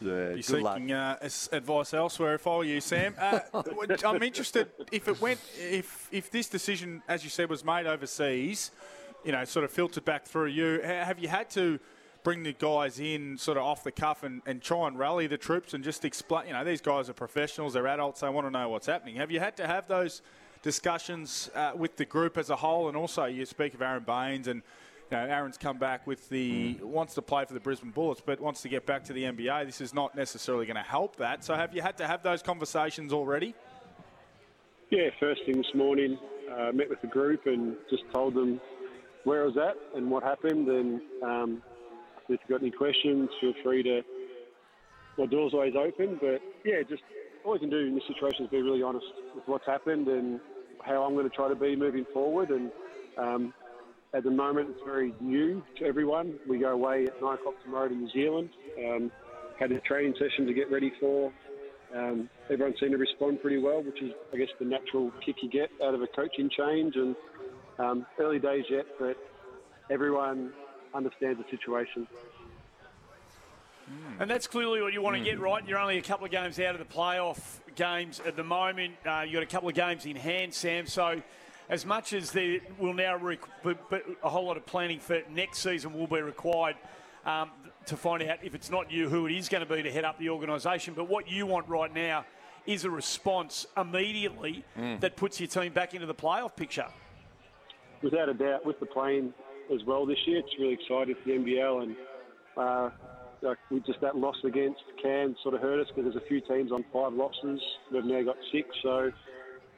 Yeah, Be seeking uh, advice elsewhere if I were you, Sam. Uh, I'm interested if it went, if if this decision, as you said, was made overseas, you know, sort of filtered back through you. Have you had to bring the guys in sort of off the cuff and, and try and rally the troops and just explain? You know, these guys are professionals, they're adults, they want to know what's happening. Have you had to have those discussions uh, with the group as a whole? And also, you speak of Aron Baynes and. Know, Aron's come back with the wants to play for the Brisbane Bullets, but wants to get back to the NBA. This is not necessarily going to help that. So, have you had to have those conversations already? Yeah, first thing this morning, uh, met with the group and just told them where I was at and what happened. And um, if you've got any questions, feel free to. My door's always open, but yeah, just all you can do in this situation is be really honest with what's happened and how I'm going to try to be moving forward. And um, at the moment, it's very new to everyone. We go away at nine o'clock tomorrow to New Zealand. Um, had a training session to get ready for. Um, everyone seemed to respond pretty well, which is, I guess, the natural kick you get out of a coaching change. And um, early days yet, but everyone understands the situation. And that's clearly what you want to get right. You're only a couple of games out of the playoff games at the moment. Uh, you've got a couple of games in hand, Sam. So, as much as there will now re- but, but a whole lot of planning for next season will be required um, to find out if it's not you who it is going to be to head up the organisation. But what you want right now is a response immediately that puts your team back into the playoff picture. Without a doubt, with the playing as well this year, it's really exciting for the NBL. And uh, like we just that loss against Cairns sort of hurt us because there's a few teams on five losses. We've now got six, so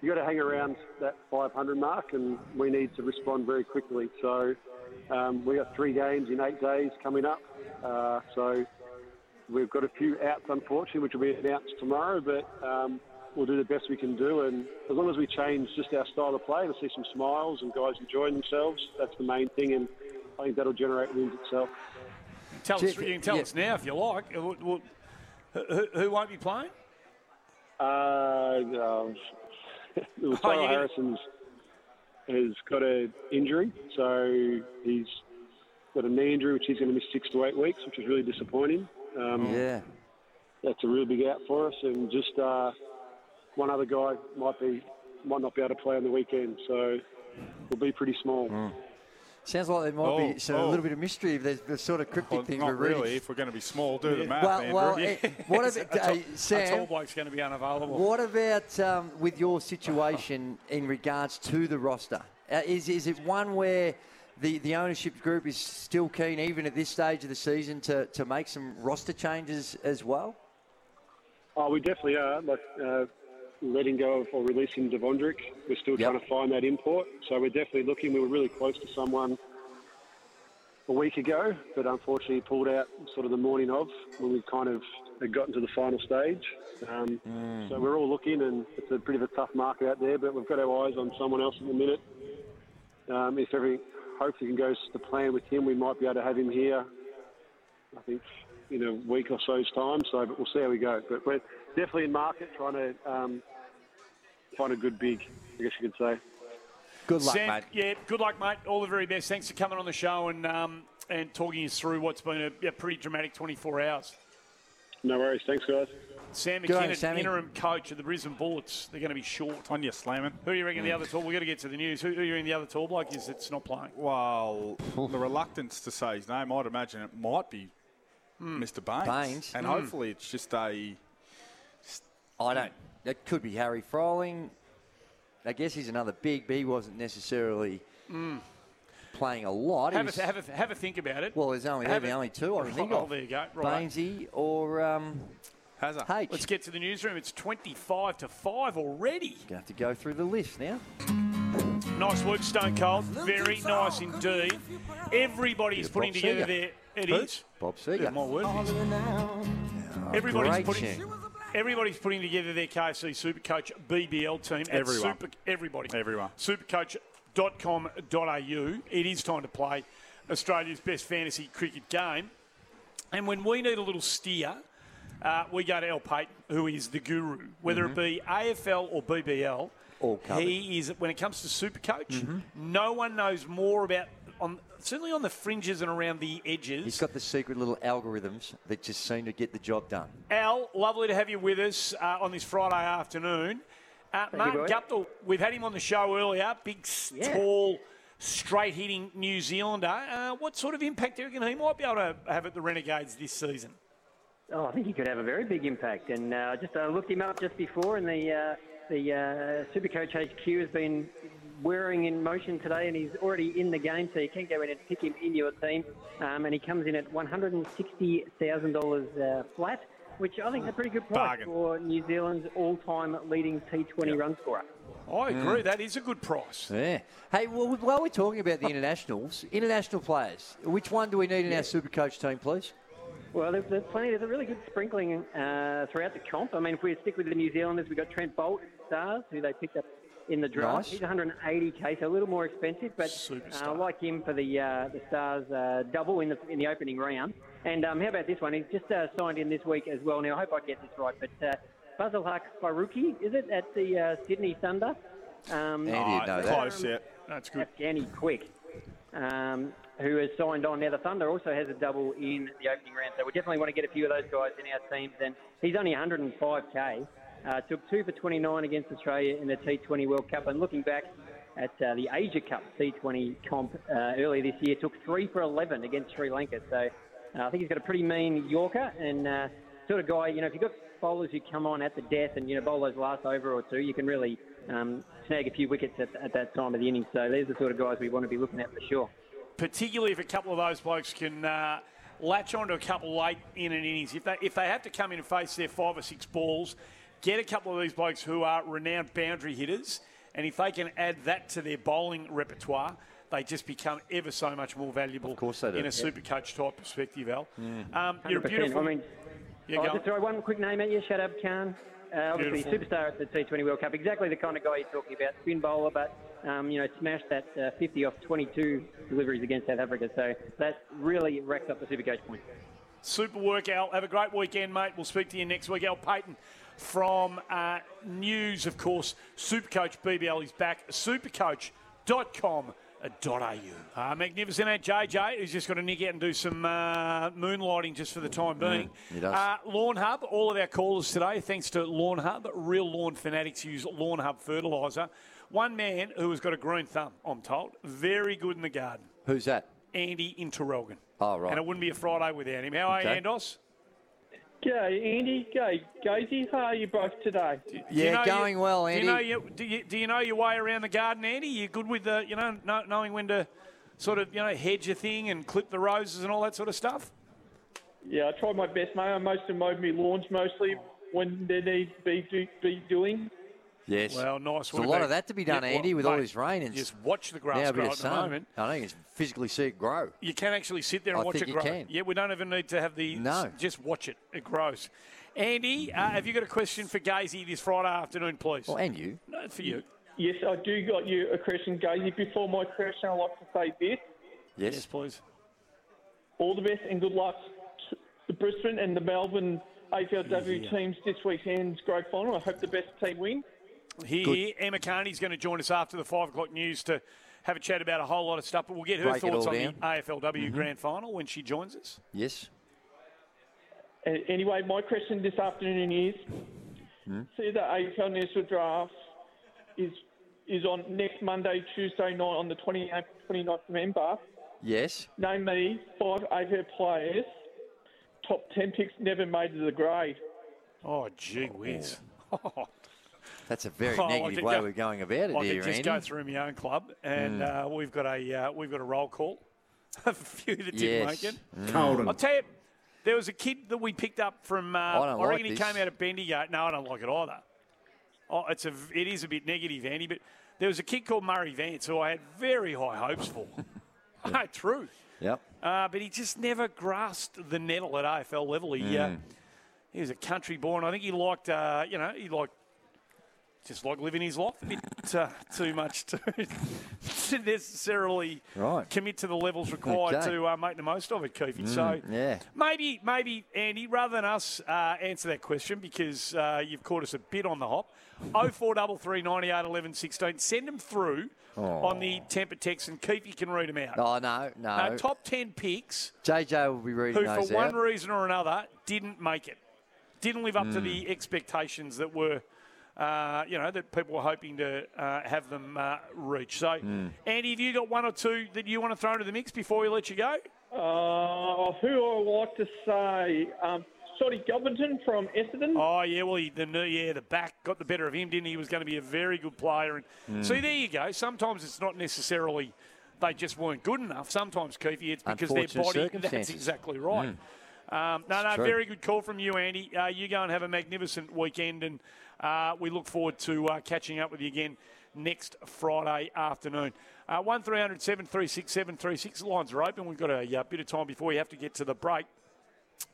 you got to hang around that 500 mark, and we need to respond very quickly. So um, we got three games in eight days coming up. Uh, so we've got a few outs, unfortunately, which will be announced tomorrow, but um, we'll do the best we can do. And as long as we change just our style of play and see some smiles and guys enjoying themselves, that's the main thing. And I think that'll generate wins itself. Tell us, you can tell yeah. us now if you like. Uh, Well, well, who, who won't be playing? Uh, um, Oh, Tyrell you- Harrison's has got an injury, so he's got a knee injury, which he's going to miss six to eight weeks, which is really disappointing. Um, Yeah. That's a real big out for us, and just uh, one other guy might be might not be able to play on the weekend, so we'll be pretty small. Sounds like there might Oh, be so a oh. little bit of mystery. If there's the sort of cryptic Well, things not we're reading. really. If we're going to be small, do the math, Well, Andrew. well, Yeah. eh, what about A tall- uh, a tall bloke's going to be unavailable. What about um, with your situation in regards to the roster? Uh, is, is it one where the, the ownership group is still keen, even at this stage of the season, to, to make some roster changes as well? Oh, we definitely are. Like uh, letting go of or releasing Devondrick, we're still trying to find that import. So we're definitely looking. We were really close to someone a week ago, but unfortunately pulled out sort of the morning of when we kind of had gotten to the final stage. Um, So we're all looking, and it's a bit of a tough market out there. But we've got our eyes on someone else at the minute. Um, if everything hopefully can go to plan with him, we might be able to have him here. I think in a week or so's time. So, but we'll see how we go. But we're definitely in market trying to um, find a good big. I guess you could say. Good luck, Sam, mate. Yeah, good luck, mate. All the very best. Thanks for coming on the show and um, and talking us through what's been a, a pretty dramatic 24 hours. No worries. Thanks, guys. Sam Good on Mackinnon, interim coach of the Brisbane Bullets. They're going to be short. On your slamming. Who are you reckon the other tall? We've got to get to the news. Who, who are you reckon the other tall bloke is that's not playing? Well, the reluctance to say his name, I'd imagine it might be Mr. Baynes. Baynes. And Mm. hopefully it's just a. I don't. That could be Harry Froling. I guess he's another big, but he wasn't necessarily playing a lot. Have was- a, have, a, have a think about it. well, there's only Have the a- only two I can think Oh, of. there you go. Right. Baynesy or um, Hazard. H. Let's get to the newsroom. It's 25 to 5 already. Gonna have to go through the list now. Nice work, Stone Cold. Very nice indeed. Everybody's Here's putting Bob together Seger. their. It Who? is. Bob Yeah, Seger. my word. Oh, Everybody's great putting. Everybody's putting together their KFC Supercoach BBL team. Everyone. Super, everybody. Everyone. Supercoach.com.au. It is time to play Australia's best fantasy cricket game. And when we need a little steer, uh, we go to Al Paton, who is the guru. Whether it be AFL or BBL, he is. When it comes to Supercoach, Mhm. no one knows more about on certainly on the fringes and around the edges. He's got the secret little algorithms that just seem to get the job done. Al, lovely to have you with us uh, on this Friday afternoon. Uh, Martin. Guptill, we've had him on the show earlier. Big, Yeah. tall, straight hitting New Zealander. Uh, what sort of impact do you reckon he might be able to have at the Renegades this season? Oh, I think he could have a very big impact. And uh, just uh, looked him up just before, and the uh, the uh, Supercoach HQ has been whirring in motion today, and he's already in the game, so you can go in and pick him in your team. Um, and he comes in at one hundred and sixty thousand dollars uh, flat, which I think is a pretty good price Bargain. for New Zealand's all-time leading T20 run scorer. I agree. Mm. That is a good price. Yeah. Hey, well, while we're talking about the internationals, international players, which one do we need in our super coach team, please? Well, there's, there's plenty. There's a really good sprinkling uh, throughout the comp. I mean, if we stick with the New Zealanders, we've got Trent Boult, Stars, who they picked up in the draft. Nice. He's 180k, so a little more expensive, but uh, like him for the uh, the Stars uh, double in the in the opening round. And um, how about this one? He's just uh, signed in this week as well. Now, I hope I get this right, but uh, Fazal Haq Faruqi, is it at the uh, Sydney Thunder? Um, Andy would that. Close, yeah. That's good. Afghani Quick, um, who has signed on. Now, the Thunder also has a double in the opening round, so we definitely want to get a few of those guys in our teams. And he's only 105k. Uh, took two for 29 against Australia in the T20 World Cup. And looking back at uh, the Asia Cup T20 comp uh, earlier this year, took three for 11 against Sri Lanka. So uh, I think he's got a pretty mean Yorker and uh, sort of guy. You know, if you've got bowlers who come on at the death and you know bowl those last over or two, you can really um, snag a few wickets at, at that time of the innings. So there's the sort of guys we want to be looking at for sure. particularly if a couple of those blokes can uh, latch onto a couple late in an innings. If they if they have to come in and face their five or six balls, get a couple of these blokes who are renowned boundary hitters, and if they can add that to their bowling repertoire. They just become ever so much more valuable of course they do. in a Yeah. super coach type perspective, Al. Mm. Um, you're a beautiful. I mean, Yeah, I'll just throw one quick name at you, Shadab Khan. Uh, obviously, Beautiful. superstar at the T20 World Cup. Exactly the kind of guy you're talking about. Spin bowler, but um, you know, smashed that uh, 50 off 22 deliveries against South Africa. So that really racks up the super Supercoach points. Super work, Al. Have a great weekend, mate. We'll speak to you next week. Al Paton from uh, News, of course. Supercoach BBL is back. Supercoach.com. Uh, magnificent at JJ, who's just got to nick out and do some uh, moonlighting just for the time being. he does. Uh, Lawn Hub, all of our callers today, thanks to Lawn Hub. Real lawn fanatics use Lawn Hub fertiliser. One man who has got a green thumb, I'm told, very good in the garden. Who's that? Andy in Traralgon. Oh, right. And it wouldn't be a Friday without him. How are Okay. you, Andos? G'day, Andy. G'day, Gazy. How are you both today? Do you Yeah, know going you- well, Do you know you, do you, do you know your way around the garden, Andy? You good with the, you know, know, knowing when to sort of you know hedge a thing and clip the roses and all that sort of stuff? Yeah, I try my best, mate. I mostly mowed my lawns mostly when they need to be, do, be doing. Yes. Well, nice. There's a lot of that to be done, Yeah, Andy, well, with all this rain. And just watch the grass now grow at of the sun. moment. I think you can physically see it grow. You can actually sit there and I watch think it you grow. can. Yeah, we don't even need to have the. No. Just watch it. It grows. Andy, uh, have you got a question for Gazy this Friday afternoon, please? Well, and you. No, for you. Yes, I do got you a question, Gazy. Before my question, I'd like to say this. Yes. please. All the best and good luck to the Brisbane and the Melbourne AFLW teams this weekend's great final. I hope the best team win. Here, Good. here, Emma Kearney's going to join us after the five o'clock news to have a chat about a whole lot of stuff. But we'll get her Break thoughts on down. the AFLW Mhm. Grand Final when she joins us. Yes. Anyway, my question this afternoon is: Hmm? See, the AFL National Draft is is on next Monday, Tuesday night on the 28th, 29th November. Yes. Name me five AFL players. Top ten picks never made to the grade. Oh, gee whiz. That's a very Oh, negative way go- we're going about it I here, could just Andy. go through my own club, and Mm. uh, we've got a uh, we've got a roll call. Of a few that didn't Yes. make it. Mm. Colden. I'll tell you, there was a kid that we picked up from. Uh, I don't like reckon he this. came out of Bendigo. No, I don't like it either. Oh, it's a it is a bit negative, Andy. But there was a kid called Murray Vance who I had very high hopes for. no, true. Yep. Uh, but he just never grasped the nettle at AFL level. He uh, Mm. he was a country boy, and I think he liked uh, you know he liked just like living his life a bit uh, too much to, to necessarily Right. commit to the levels required Okay. to uh, make the most of it, Keefy. Mm, So yeah. maybe maybe Andy, rather than us uh, answer that question because uh, you've caught us a bit on the hop. Oh four double three ninety eight eleven sixteen. Send them through Oh. on the temper text, and Keefy can read them out. Oh no, no. Top ten picks JJ will be reading who, those for one reason or another, didn't make it, didn't live up to Mm. the expectations that were, uh, you know, that people were hoping to uh, have them uh, reach. So, Mm. Andy, have you got one or two that you want to throw into the mix before we let you go? Uh, who I like to say, um, Scotty Gumbleton from Essendon. Oh yeah, well, he, the new- yeah, the back got the better of him, didn't he? He was going to be a very good player. And Mm. see, there you go. Sometimes it's not necessarily they just weren't good enough. Sometimes, Keefe, it's because their body. That's circumstances. exactly right. Um, no, It's no, true. very good call from you, Andy. Uh, you go and have a magnificent weekend, and uh, we look forward to uh, catching up with you again next Friday afternoon. Uh, one 736 736 Lines are open. We've got a uh, bit of time before we have to get to the break.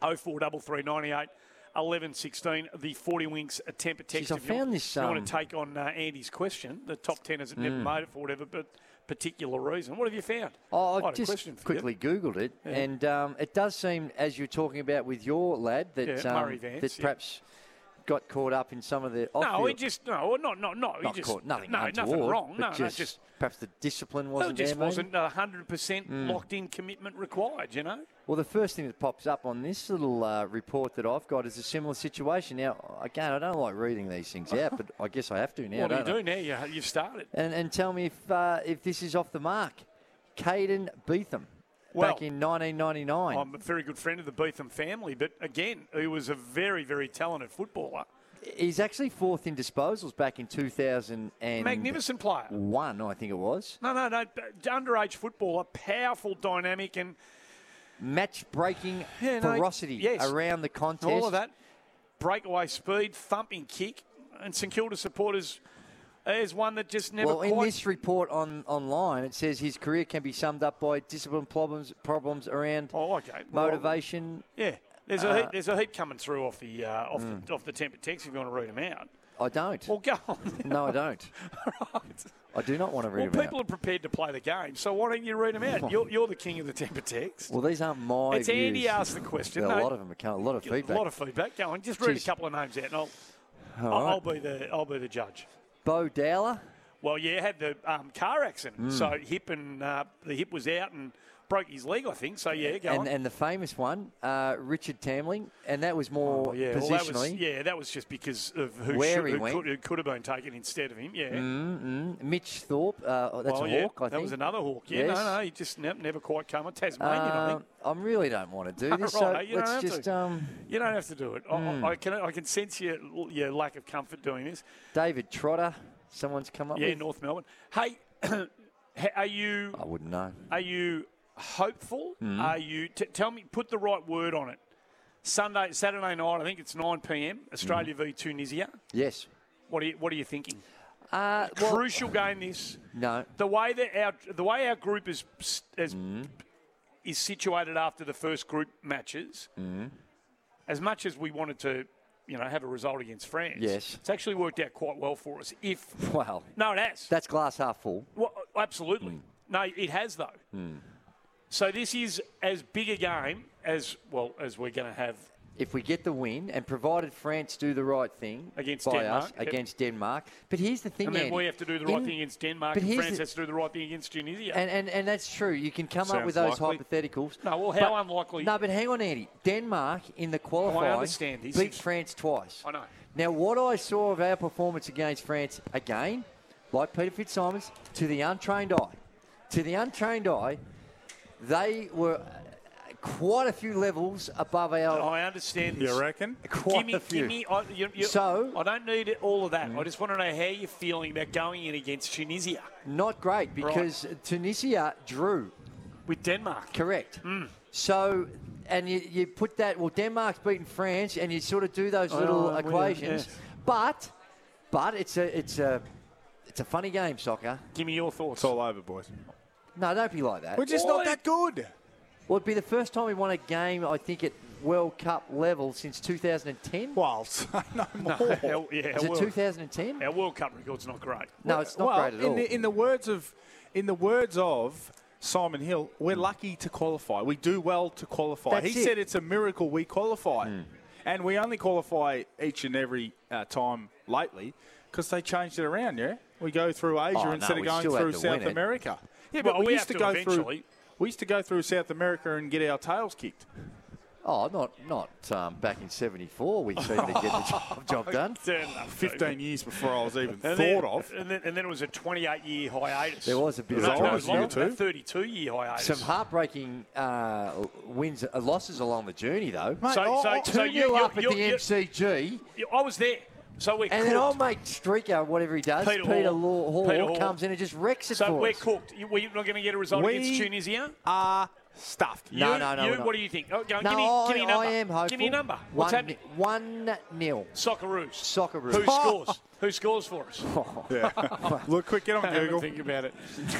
043398 11 16. The 40 Winks temper text. Jeez, I found this, if you um, want to take on uh, Andy's question, the top 10 hasn't never Mm. made it for whatever but particular reason. What have you found? Oh, I I just for you. quickly Googled it, Yeah. and um, it does seem, as you're talking about with your lad, that Yeah, um, Murray Vance, that yeah. perhaps got caught up in some of the No, he just no, not not no. He not just caught, nothing, no, nothing wrong. No, no, just, just perhaps the discipline wasn't it just there. wasn't a hundred percent Mm. locked in commitment required. You know. Well, the first thing that pops up on this little uh, report that I've got is a similar situation. Now, again, I don't like reading these things out, but I guess I have to now. what do you do now? You, you've started. And, and tell me if uh, if this is off the mark. Caden Beetham, Well, back in 1999. I'm a very good friend of the Beetham family, but again, he was a very very talented footballer. He's actually fourth in disposals back in 2000 and Magnificent player. One, I think it was. No, no, no. Underage footballer, powerful, dynamic, and Match breaking Yeah, no, ferocity yes. around the contest. all of that. Breakaway speed, thumping kick, and St Kilda supporters. There's one that just never well, in this report on online, it says his career can be summed up by discipline problems problems around Oh, okay. Well, motivation. Yeah, there's a Uh, heap, there's a heap coming through off the uh, off Mm. the off the temper text if you want to read them out. I don't. Well, go on. No, I don't. I do not want to Well, read them people out. are prepared to play the game, so why don't you read them out? You're, you're the king of the temper text. Well, these aren't my it's Andy views. asked the question. A lot of them. A lot of Get a feedback. lot of feedback. Go on, just read Jeez. a couple of names out, and I'll, I'll, right. I'll be the I'll be the judge. Beau Dowler. Well, yeah, had the um, car accident, Mm. so hip and uh, the hip was out and broke his leg, I think. So yeah, go and, on. and the famous one, uh, Richard Tambling, and that was more Oh, yeah, well, that was, positionally. yeah, that was just because of who, Where should, he who, went. could, who could have been taken instead of him. Yeah. Mm, mm. Mitch Thorpe, uh, that's well, a yeah, hawk, I that think. was another hawk. Yeah, Yes. no, no, he just ne- never quite come. A Tasmanian, I Uh, think. I really don't want to do this, Right, so you don't let's have just to. um, You don't have to do it. I- Mm. I, I can I can sense your your lack of comfort doing this. David Trotter. Someone's come up Yeah, with. North Melbourne. Hey, Are you? I wouldn't know. Are you hopeful? Mhm. Are you? T- tell me. Put the right word on it. Sunday, Saturday night. I think it's nine p.m. Australia Mm-hmm. v Tunisia. Yes. What are you? What are you thinking? Uh, well- Crucial game. This. No. The way that our the way our group is is, Mm-hmm. is situated after the first group matches. Mm-hmm. As much as we wanted to, you know, have a result against France. Yes. It's actually worked out quite well for us. If Well, no, it has. that's glass half full. Well, absolutely. No, it has though. So this is as big a game as well as we're going to have If we get the win, and provided France do the right thing Against by Denmark, us yep. against Denmark, but here's the thing, and then Andy. we have to do the right In- thing against Denmark, but and France the- has to do the right thing against Tunisia. And, and, and that's true. You can come up with those likely. hypotheticals. No, well, how But- unlikely- No, but hang on, Andy. Denmark in the oh, qualifying understand this beat France twice. I know. Now, what I saw of our performance against France, again, like Peter Fitzsimons, to the untrained eye, to the untrained eye, they were uh, quite a few levels above our. I understand this. You reckon? Quite give me, a few. Give me, I, you, you, So- I don't need all of that. I just want to know how you're feeling about going in against Tunisia Not great because Tunisia drew. with Denmark. Correct. Hmm. So, and you, you put that, well, Denmark's beaten France, and you sort of do those little Oh, equations. yeah. But, but it's a, it's a, it's a funny game, soccer. Give me your thoughts. It's all over, boys. No, don't be like that. We're just not that good. Well, it'd be the first time we won a game, I think, at World Cup level since 2010. Well, no more. Our- yeah, Is our it World- 2010? Our World Cup record's not great. No, it's not well, great at in all. The, in the words of, in the words of Simon Hill, we're lucky to qualify. We do well to qualify. That's he it. said it's a miracle we qualify, and we only qualify each and every uh, time lately because they changed it around. Yeah, we go through Asia Oh, no, instead of going through South America. it. America. Yeah, Well, but we, we used to to go eventually. through. We used to go through South America and get our tails kicked. Oh, not not um, back in '74. We seemed to get the job, job done. Fifteen years before I was even And thought then, of. And then, and then it was a 28 year hiatus. There was a bit of no, a no, dry was longer spell. than that, 32 year hiatus. Some heartbreaking uh, wins, uh, losses along the journey, though. Mate, So- I- so- I- Two so nil you- up at you- the you- MCG, I was there. So we're and cooked. then old mate Streaker, whatever he does, Peter Peter, Hall. Law, Hall, Peter Hall. comes in and just wrecks it so for we're us. cooked. We're not going to get a result We- against Tunisia? are stuffed. No, you, no, no, You, what do you think? Oh, go, No, give, me, I, give me a number. I am hopeful. Give me a number. What's one, happening? One nil. Socceroos. Socceroos. Who scores? Who scores for us? Yeah. Look, quick, get on Have a Google. Think about it.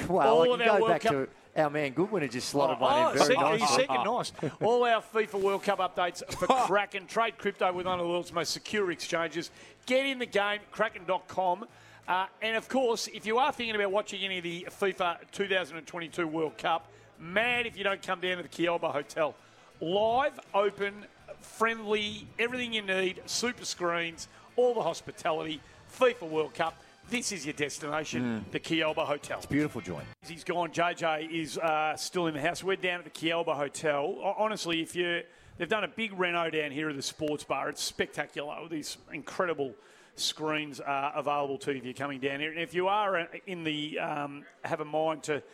Well, All I of can our go World back Cup- to our man Goodwin who just slotted Oh, one in very second, nicely. he's second, nice. All our FIFA World Cup updates for Kraken. Trade crypto with one of the world's most secure exchanges. Get in the game, kraken.com. Uh, and of course, if you are thinking about watching any of the FIFA 2022 World Cup, mad if you don't come down to the Kealba Hotel. Live, open, friendly, everything you need, super screens, all the hospitality, FIFA World Cup. This is your destination, the Kealba Hotel. It's a beautiful joint. He's gone. JJ is uh, still in the house. We're down at the Kealba Hotel. O- Honestly, if you they've done a big reno down here at the sports bar, it's spectacular. These incredible screens are available to you if you're coming down here. And if you are uh, in the um, have a mind to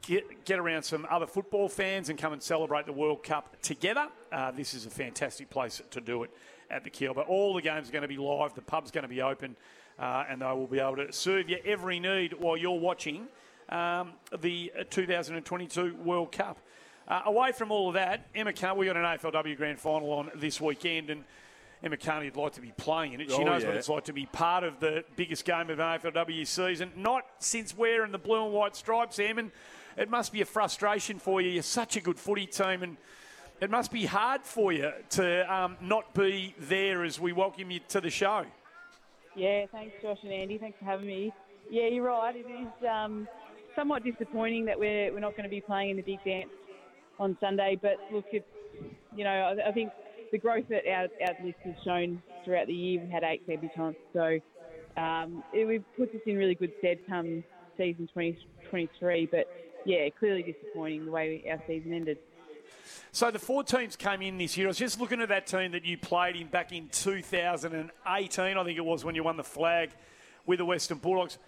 get get around some other football fans and come and celebrate the World Cup together, uh, this is a fantastic place to do it at the Kealba. All the games are going to be live. The pub's going to be open. Uh, and they will be able to serve you every need while you're watching um, the 2022 World Cup. Uh, away from all of that, Emma Kearney, we got an AFLW Grand Final on this weekend, and Emma Kearney would like to be playing in it. She Oh, knows what it's like to be part of the biggest game of AFLW season. Not since wearing the blue and white stripes, Em, and it must be a frustration for you. You're such a good footy team, and it must be hard for you to um, not be there as we welcome you to the show. Yeah, thanks, Josh and Andy. Thanks for having me. Yeah, you're right. It is um, somewhat disappointing that we're we're not going to be playing in the big dance on Sunday. But look, it's you know I, I think the growth that our our list has shown throughout the year. We've had eight debutants, so um, it, it puts us in really good stead come season 2023. but yeah, clearly disappointing the way our season ended. So the four teams came in this year. I was just looking at that team that you played in back in 2018, I think it was, when you won the flag with the Western Bulldogs.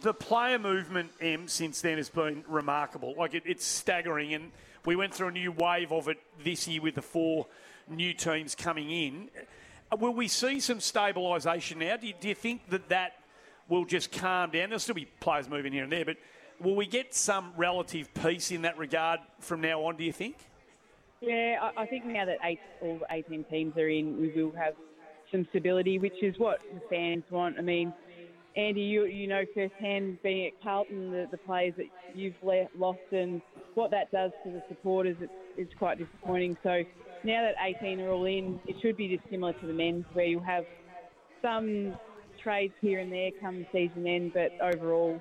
The player movement, M, since then has been remarkable. Like it, it's staggering, and we went through a new wave of it this year with the four new teams coming in. Uh, Will we see some stabilisation now? Do you, do you think that that will just calm down? There'll still be players moving here and there, but will we get some relative peace in that regard from now on? Do you think? Yeah, I, I think now that eight, all 18 teams are in, we will have some stability, which is what the fans want. I mean, Andy, you you know firsthand being at Carlton, the, the players that you've le- lost and what that does to the supporters, it's, it's quite disappointing. So now that 18 are all in, it should be just similar to the men's, where you'll have some trades here and there come season end, but overall,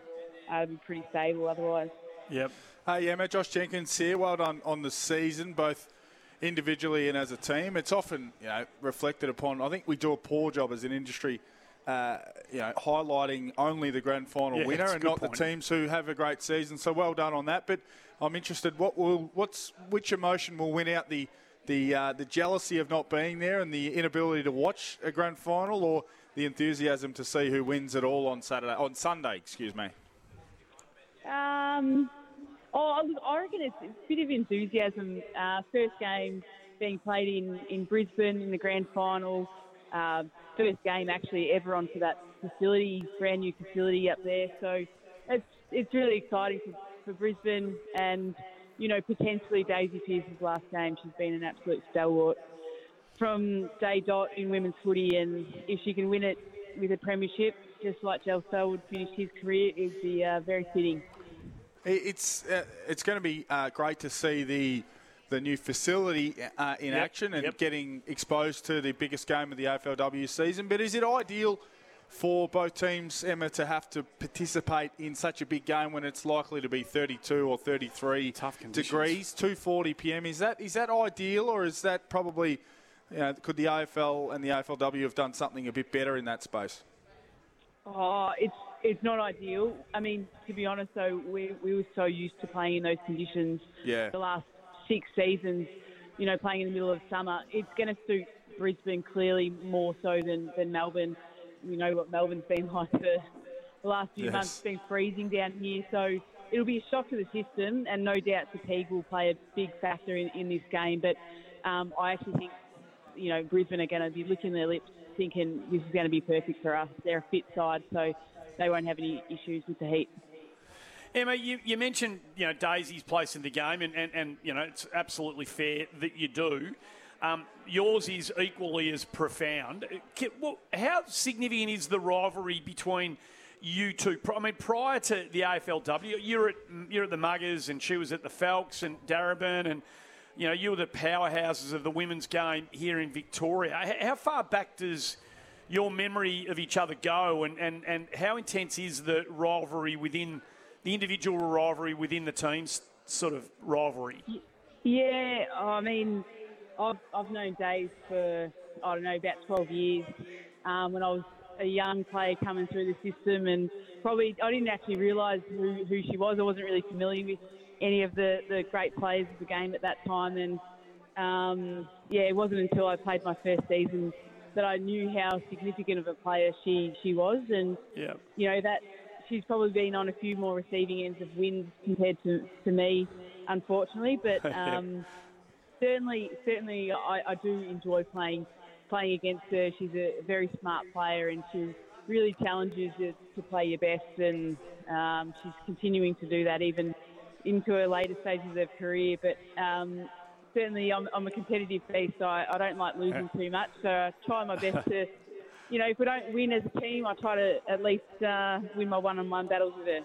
um, pretty stable otherwise. Yep. Hey, Emma, Josh Jenkins here. Well done on the season, both individually and as a team. It's often, you know, reflected upon. I think we do a poor job as an industry, uh, you know, highlighting only the grand final Yeah, winner and not point. the teams who have a great season. So well done on that. But I'm interested. What will, what's, which emotion will win out the, the, uh, the jealousy of not being there and the inability to watch a grand final, or the enthusiasm to see who wins it all on Saturday, on Sunday? Excuse me. Um, oh, look, I reckon it's a bit of enthusiasm. Uh, first game being played in, in Brisbane in the grand final. Uh, first game actually ever onto that facility, brand new facility up there. So it's it's really exciting for, for Brisbane and you know potentially Daisy Pearce's last game. She's been an absolute stalwart from day dot in women's footy, and if she can win it with a premiership, just like Joel Selwood finished his career, it'd be uh, very fitting. It- It's uh, it's going to be uh, great to see the the new facility uh, in Yep, action and yep. getting exposed to the biggest game of the AFLW season. But is it ideal for both teams, Emma, to have to participate in such a big game when it's likely to be 32 or 33 conditions. degrees, 2:40 p.m. Is that is that ideal, or is that probably you know, could the AFL and the AFLW have done something a bit better in that space? Oh, it's it's not ideal. I mean, to be honest, though, we we were so used to playing in those conditions. Yeah. The last six seasons, you know, playing in the middle of summer, it's going to suit Brisbane clearly more so than than Melbourne. You know what Melbourne's been like for the last few Yes. months. It's been freezing down here, so it'll be a shock to the system, and no doubt fatigue will play a big factor in, in this game. But um, I actually think you know, Brisbane are going to be licking their lips thinking this is going to be perfect for us. They're a fit side, so they won't have any issues with the heat. Emma, you, you mentioned you know Daisy's place in the game, and, and, and you know it's absolutely fair that you do. Um, yours is equally as profound. How significant is the rivalry between you two? I mean, prior to the AFLW, you're at you're at the Mugars, and she was at the Falcons and Darebin, and you know you were the powerhouses of the women's game here in Victoria. How far back does your memory of each other go, and, and, and how intense is the rivalry within the individual rivalry within the team's sort of rivalry? Yeah, I mean, I've, I've known Dave for, I don't know, about 12 years. Um, when I was a young player coming through the system, and probably I didn't actually realise who, who she was. I wasn't really familiar with any of the, the great players of the game at that time. And um, yeah, it wasn't until I played my first season that I knew how significant of a player she, she was. And Yeah. you know that she's probably been on a few more receiving ends of wins compared to, to me, unfortunately. But um, certainly, certainly, I, I do enjoy playing playing against her. She's a very smart player, and she really challenges you to play your best. And um, she's continuing to do that even into her later stages of her career. But um, certainly, I'm, I'm a competitive beast. So I, I don't like losing too much. So I try my best to. You know, if we don't win as a team, I try to at least uh, win my one-on-one battles with her.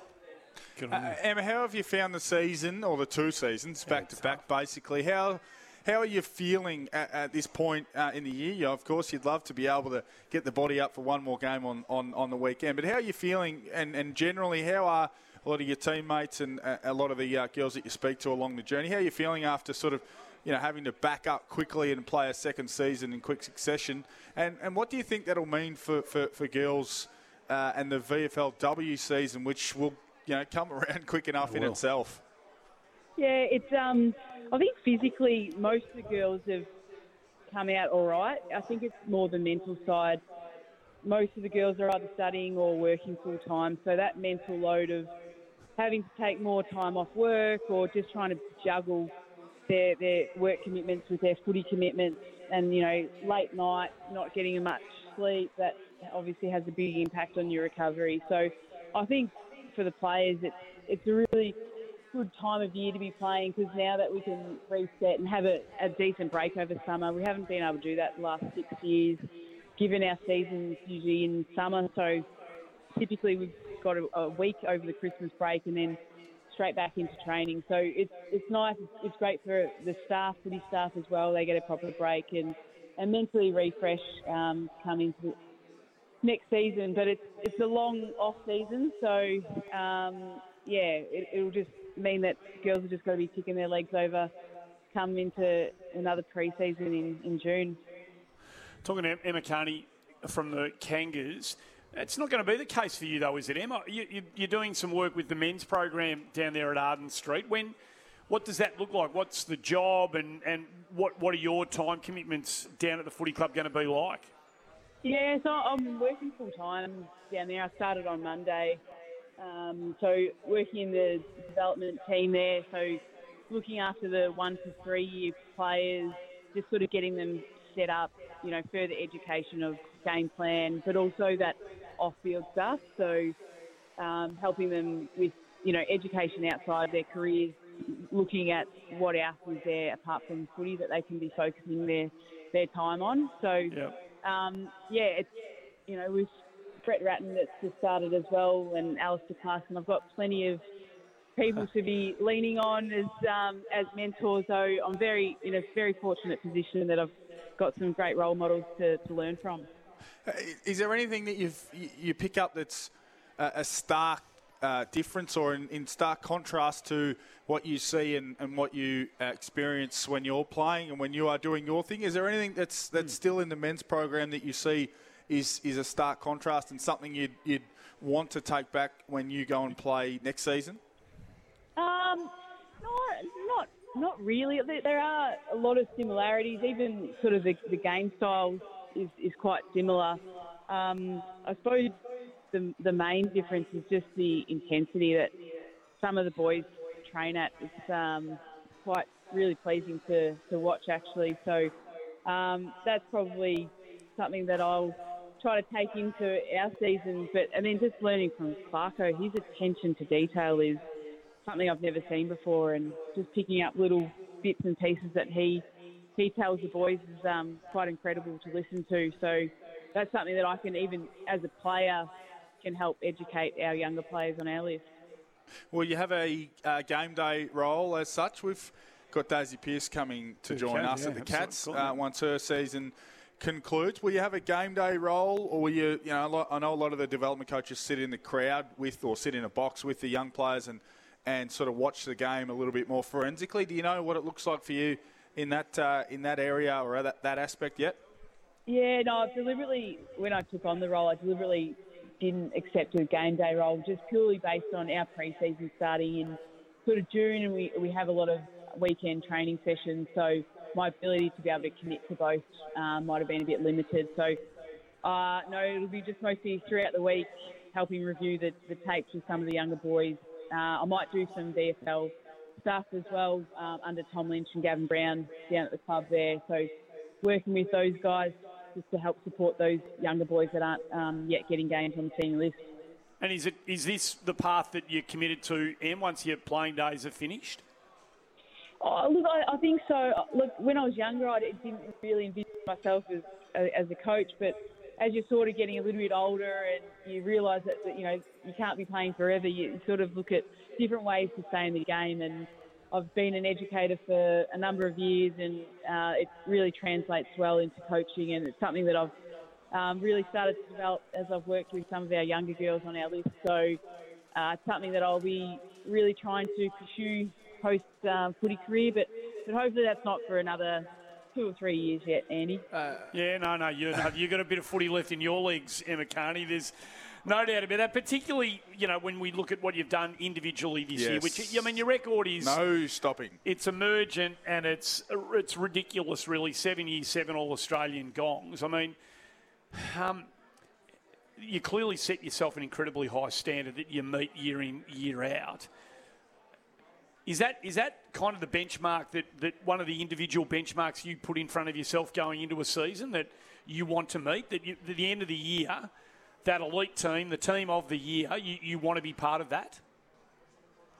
Uh, Emma, how have you found the season or the two seasons back to back? Basically, how how are you feeling at, at this point uh, in the year? You of course, you'd love to be able to get the body up for one more game on, on, on the weekend. But how are you feeling? And, and generally, how are a lot of your teammates and uh, a lot of the uh, girls that you speak to along the journey? How are you feeling after sort of you know having to back up quickly and play a second season in quick succession? And and what do you think that'll mean for for, for girls? Uh, and the VFLW season, which will you know come around quick enough in will. itself. Yeah, it's. Um, I think physically, most of the girls have come out all right. I think it's more the mental side. Most of the girls are either studying or working full time, so that mental load of having to take more time off work or just trying to juggle their their work commitments with their footy commitments, and you know, late night, not getting much sleep. That obviously has a big impact on your recovery. So, I think for the players, it's it's a really good time of year to be playing because now that we can reset and have a, a decent break over summer, we haven't been able to do that the last six years, given our seasons usually in summer. So typically we've got a, a week over the Christmas break and then straight back into training. So it's it's nice. It's, great for the staff, footy staff as well. They get a proper break and and mentally refresh um, come into next season. But it's it's a long off season, so um, yeah, it, it'll just mean that girls are just going to be kicking their legs over come into another pre-season in, in June. Talking to Emma Kearney from the Kangas, it's not going to be the case for you though, is it, Emma? You, are doing some work with the men's program down there at Arden Street. When, what does that look like? What's the job, and, and what what are your time commitments down at the footy club going to be like? Yeah, so I'm working full time down there. I started on Monday, um, so working in the development team there. So looking after the one to three year players, just sort of getting them set up, you know, further education of game plan, but also that off-field stuff. So um, helping them with, you know, education outside their careers, looking at what else is there apart from footy that they can be focusing their their time on. So yep. um, yeah, it's you know with Brett Ratten that's just started as well, and Alastair Clarkson, I've got plenty of people to be leaning on as um, as mentors. So I'm very in a very fortunate position that I've got some great role models to, to learn from. Uh, is there anything that you've, you pick up that's a stark uh, difference or in, in, stark contrast to what you see and, and what you uh, experience when you're playing and when you are doing your thing? Is there anything that's that's mm. still in the men's program that you see is is a stark contrast and something you'd, you'd want to take back when you go and play next season? Um, not not not really. There are a lot of similarities. Even sort of the, the game styles is, is quite similar. Um, I suppose the, the main difference is just the intensity that some of the boys train at. It's um, quite really pleasing to, to watch actually. So um, that's probably something that I'll try to take into our season. But I mean, just learning from Clarko, his attention to detail is something I've never seen before, and just picking up little bits and pieces that he he tells the boys is um, quite incredible to listen to. So that's something that I can even as a player can help educate our younger players on our list. Well, you have a uh, game day role as such. We've got Daisy Pearce coming to join can, us yeah, at the Cats uh, once her season concludes. Will you have a game day role, or will you? You know, I know a lot of the development coaches sit in the crowd with, or sit in a box with the young players and and sort of watch the game a little bit more forensically. Do you know what it looks like for you in that uh, in that area or that, that aspect yet? Yeah, no, I've deliberately, when I took on the role, I deliberately didn't accept a game day role just purely based on our pre-season starting in sort of June and we, we have a lot of weekend training sessions. So my ability to be able to commit to both um, might have been a bit limited. So uh, no, it'll be just mostly throughout the week helping review the, the tapes with some of the younger boys. Uh, I might do some VFL stuff as well um, under Tom Lynch and Gavin Brown down at the club there. So working with those guys just to help support those younger boys that aren't um, yet getting games on the senior list. And is it is this the path that you're committed to, Em, once your playing days are finished? Oh, look, I, I, think so. Look, when I was younger, I didn't really envision myself as, as a coach, but as you're sort of getting a little bit older and you realise that, that, you know you can't be playing forever, you sort of look at different ways to stay in the game. And I've been an educator for a number of years, and uh, it really translates well into coaching, and it's something that I've um, really started to develop as I've worked with some of our younger girls on our list. So uh, it's something that I'll be really trying to pursue post um, footy career, but but hopefully that's not for another two or three years yet, Andy. Uh, yeah, no, no, you you've got a bit of footy left in your legs, Emma Kearney. There's no doubt about that. Particularly, you know, when we look at what you've done individually this yes. year, which I mean, your record is no stopping. It's emergent and it's it's ridiculous, really. Seven years, seven All Australian gongs. I mean, um, you clearly set yourself an incredibly high standard that you meet year in year out. Is that is that kind of the benchmark that, that one of the individual benchmarks you put in front of yourself going into a season that you want to meet? That you, at the end of the year, that elite team, the team of the year, you, you want to be part of that?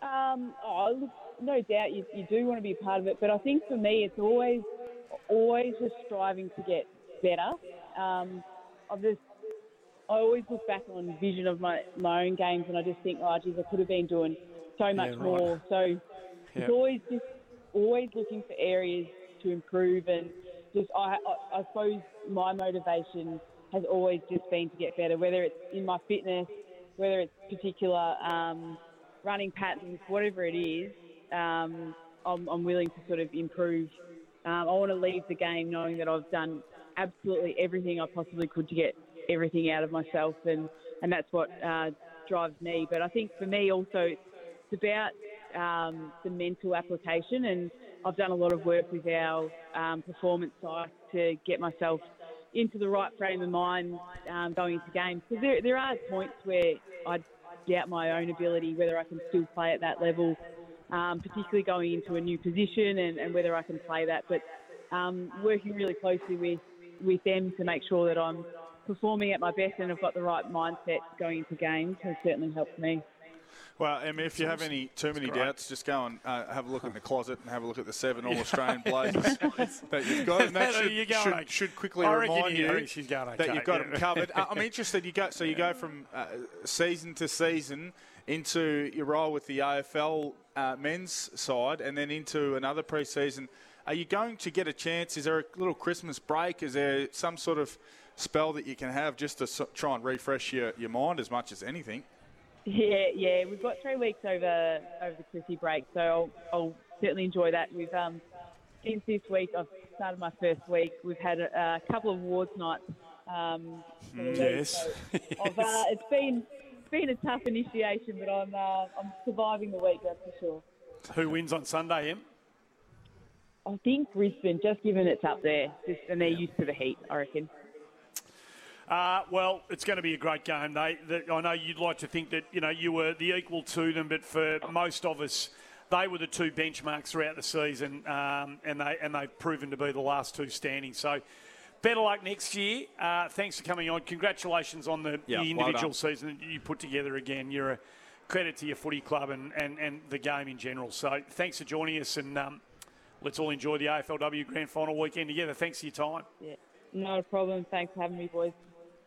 Um, oh, look, no doubt you, you do want to be part of it, but I think for me it's always, always just striving to get better. Um, I've just, I always look back on vision of my, my own games and I just think, oh, geez, I could have been doing so much right. more. So Yep. it's always just, always looking for areas to improve and just, I, I, I suppose my motivation has always just been to get better, whether it's in my fitness, whether it's particular um, running patterns, whatever it is, um, I'm, I'm willing to sort of improve. Um, I want to leave the game knowing that I've done absolutely everything I possibly could to get everything out of myself, and, and that's what uh, drives me. But I think for me also, it's about um, the mental application, and I've done a lot of work with our um, performance side to get myself into the right frame of mind um, going into games. Because there, there are points where I doubt my own ability, whether I can still play at that level, um, particularly going into a new position and, and whether I can play that. But um, working really closely with, with them to make sure that I'm performing at my best and I've got the right mindset going into games has certainly helped me. Well, if you have any too many doubts, just go and uh, have a look in the closet and have a look at the seven All Australian Blazers that you've got, and that should, should, okay? should quickly remind you- you going that you've got yeah. them covered. Uh, I'm interested. You go so you go from uh, season to season into your role with the AFL uh, men's side, and then into another pre-season. Are you going to get a chance? Is there a little Christmas break? Is there some sort of spell that you can have just to so- try and refresh your, your mind as much as anything? Yeah, yeah, we've got three weeks over over the Chrissy break, so I'll, I'll certainly enjoy that. We've um, since this week I've started my first week. We've had a, a couple of awards nights. Um, league, Yes. so uh, it's been it's been a tough initiation, but I'm uh, I'm surviving the week. That's for sure. Who wins on Sunday, Em? I think Brisbane, just given it's up there, just, and they're used to the heat. I reckon. Uh, well, it's going to be a great game. They, the, I know you'd like to think that you know you were the equal to them, but for most of us, they were the two benchmarks throughout the season, um, and they and they've proven to be the last two standing. So. Better luck next year. Uh, thanks for coming on. Congratulations on the, Yeah, the individual done. season that you put together again. You're a credit to your footy club and, and, and the game in general. So thanks for joining us, and um, let's all enjoy the AFLW Grand Final weekend together. Thanks for your time. Yeah, not a problem. Thanks for having me, boys.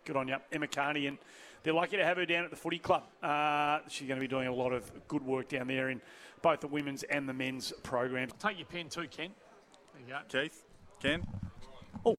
Good on you, Emma Kearney, and they're lucky to have her down at the footy club. Uh, she's going to be doing a lot of good work down there in both the women's and the men's programs. Take your pen too, Ken. There you go. Keith, Ken. Oh,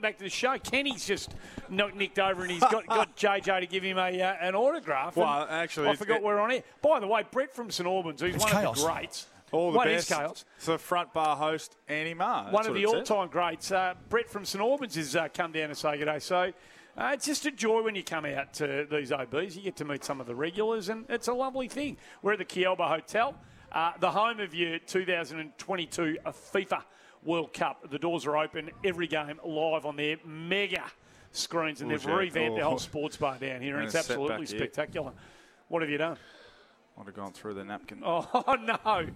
back to the show. Kenny's just knocked nicked over, and he's got, got JJ to give him a uh, an autograph. Well, actually, I forgot it- we're on here. By the way, Brett from St Albans, who's It's one chaos. of the greats. All the What is best chaos? for front bar host Andy Maher. one of the all-time greats. Uh, Brett from St Albans has uh, come down to say good day. So uh, it's just a joy when you come out to these OBs. You get to meet some of the regulars, and it's a lovely thing. We're at the Kealba Hotel, uh, the home of your 2022 FIFA World Cup. The doors are open. Every game live on their mega screens, and they've revamped the Oh. whole sports bar down here, and it's absolutely spectacular. What have you done? I'd have gone through the napkin. Oh, no.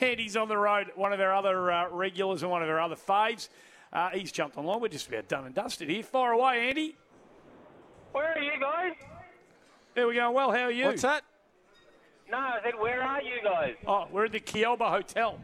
Andy's on the road, one of our other uh, regulars and one of our other faves. Uh, he's jumped online. We're just about done and dusted here. Fire away, Andy. Where are you guys? There we go. Well, how are you? What's that? No, I said, where are you guys? Oh, we're at the Kealba Hotel.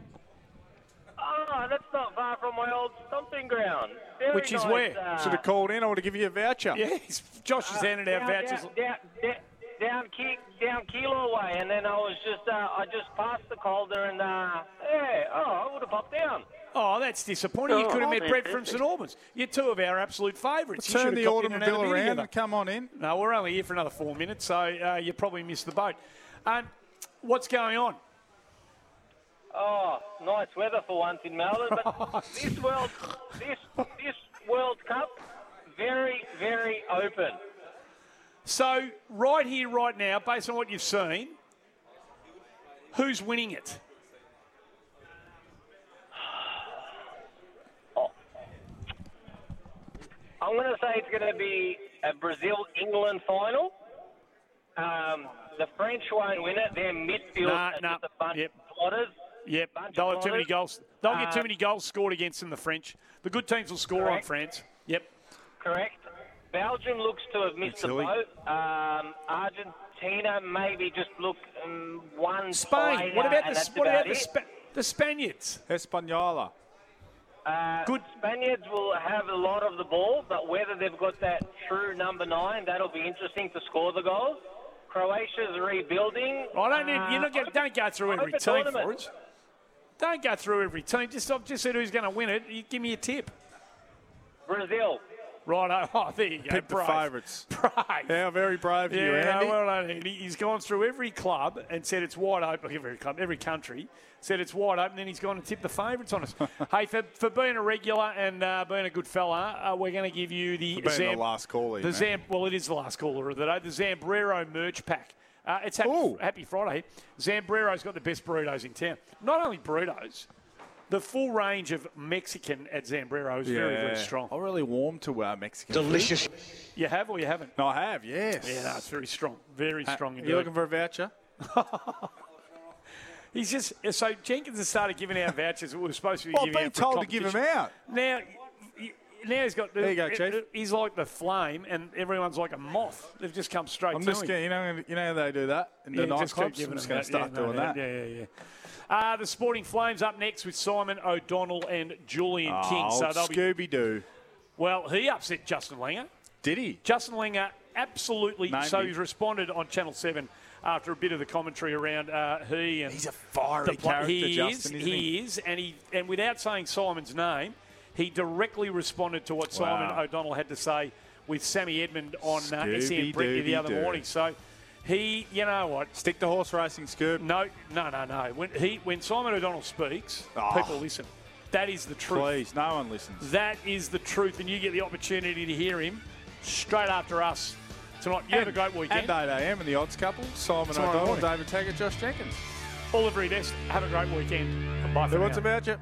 Oh, that's not far from my old stomping ground. Very Which is nice, where? Uh, Should have called in. I would have given you a voucher. Yes, Josh has handed out down, vouchers. Down, down, down, down, Ki- down Keilor way, and then I was just, uh, I just passed the Calder, and uh, yeah, oh, I would have popped down. Oh, that's disappointing. You Oh, could have met Brett from. St Albans. You're two of our absolute favourites. You Turn the have copped in and had a automobile around together. and come on in. No, we're only here for another four minutes, so uh, you probably missed the boat. Um, what's going on? Oh, nice weather for once in Melbourne, but this World, this this World Cup, very very open. So, right here, right now, based on what you've seen, who's winning it? I'm going to say it's going to be a Brazil England final. Um, the French won't win it. Their midfield Nah, are nah, just a bunch yep. of plotters. Yep, Bunch they'll of have too many goals. They'll get too Uh, many goals scored against them, the French. The good teams will score on. France. Yep. Correct. Belgium looks to have missed the boat. Um, Argentina maybe just look um, one Spain. What about the that's what about about the, it. Spa- the Spaniards? Espanola. Uh, Good. Spaniards will have a lot of the ball, but whether they've got that true number nine, that'll be interesting to score the goals. Croatia's rebuilding. I don't need. Uh, You're not get, don't go through every team. Forge. Don't go through every team. Just I've just said who's going to win it. You give me a tip. Brazil. Right. Oh, there you go. Pick the favourites. Brave. How very brave of you, Andy. no, well done, Andy. He's gone through every club and said it's wide open. Every club, every country said it's wide open. And then he's gone and tipped the favourites on us. hey, for, for being a regular and uh, being a good fella, uh, we're going to give you the For being Zam- the last caller, The know. Zam- well, it is the last caller of the day. The Zambrero merch pack. Uh, it's happy, happy Friday. Zambrero's got the best burritos in town. Not only burritos, the full range of Mexican at Zambrero is very, very strong. I'm really warm to uh, Mexican. food. Delicious. You have or you haven't? No, I have. Yes. Yeah, no, it's very strong. Very Uh, strong Indeed. you indeed. looking for a voucher? He's just so Jenkins has started giving out vouchers that we were supposed to be Well, giving I've out. been for told to give them out. Now, now he's got. There you go, Chief. He's like the flame, and everyone's like a moth. They've just come straight I'm to just him. going. You know, you know how they do that in the Yeah, just nightclubs. I'm just going to start Yeah, no, doing yeah, that. Yeah, yeah, yeah. Uh, the Sporting Flames up next with Simon O'Donnell and Julian King. Oh, So they'll be Scooby Doo. well, he upset Justin Langer. Did he? Justin Langer absolutely. Named so he's responded on Channel 7 after a bit of the commentary around uh, he and. He's a fiery the character, he Justin, is, isn't he? is, and he and without saying Simon's name, he directly responded to what Simon O'Donnell had to say with Sammy Edmund on uh, SEN Brittany the other morning. So he, you know what? Stick to horse racing, Scoob. No, no, no, no. When he, when Simon O'Donnell speaks, Oh. people listen. That is the truth. Please, no one listens. That is the truth, and you get the opportunity to hear him straight after us tonight. You have a great weekend. And 8 a.m. in the odds couple. Simon Tomorrow O'Donnell, morning. David Taggart, Josh Jenkins. All of Redest. Have a great weekend. And bye for now. about you?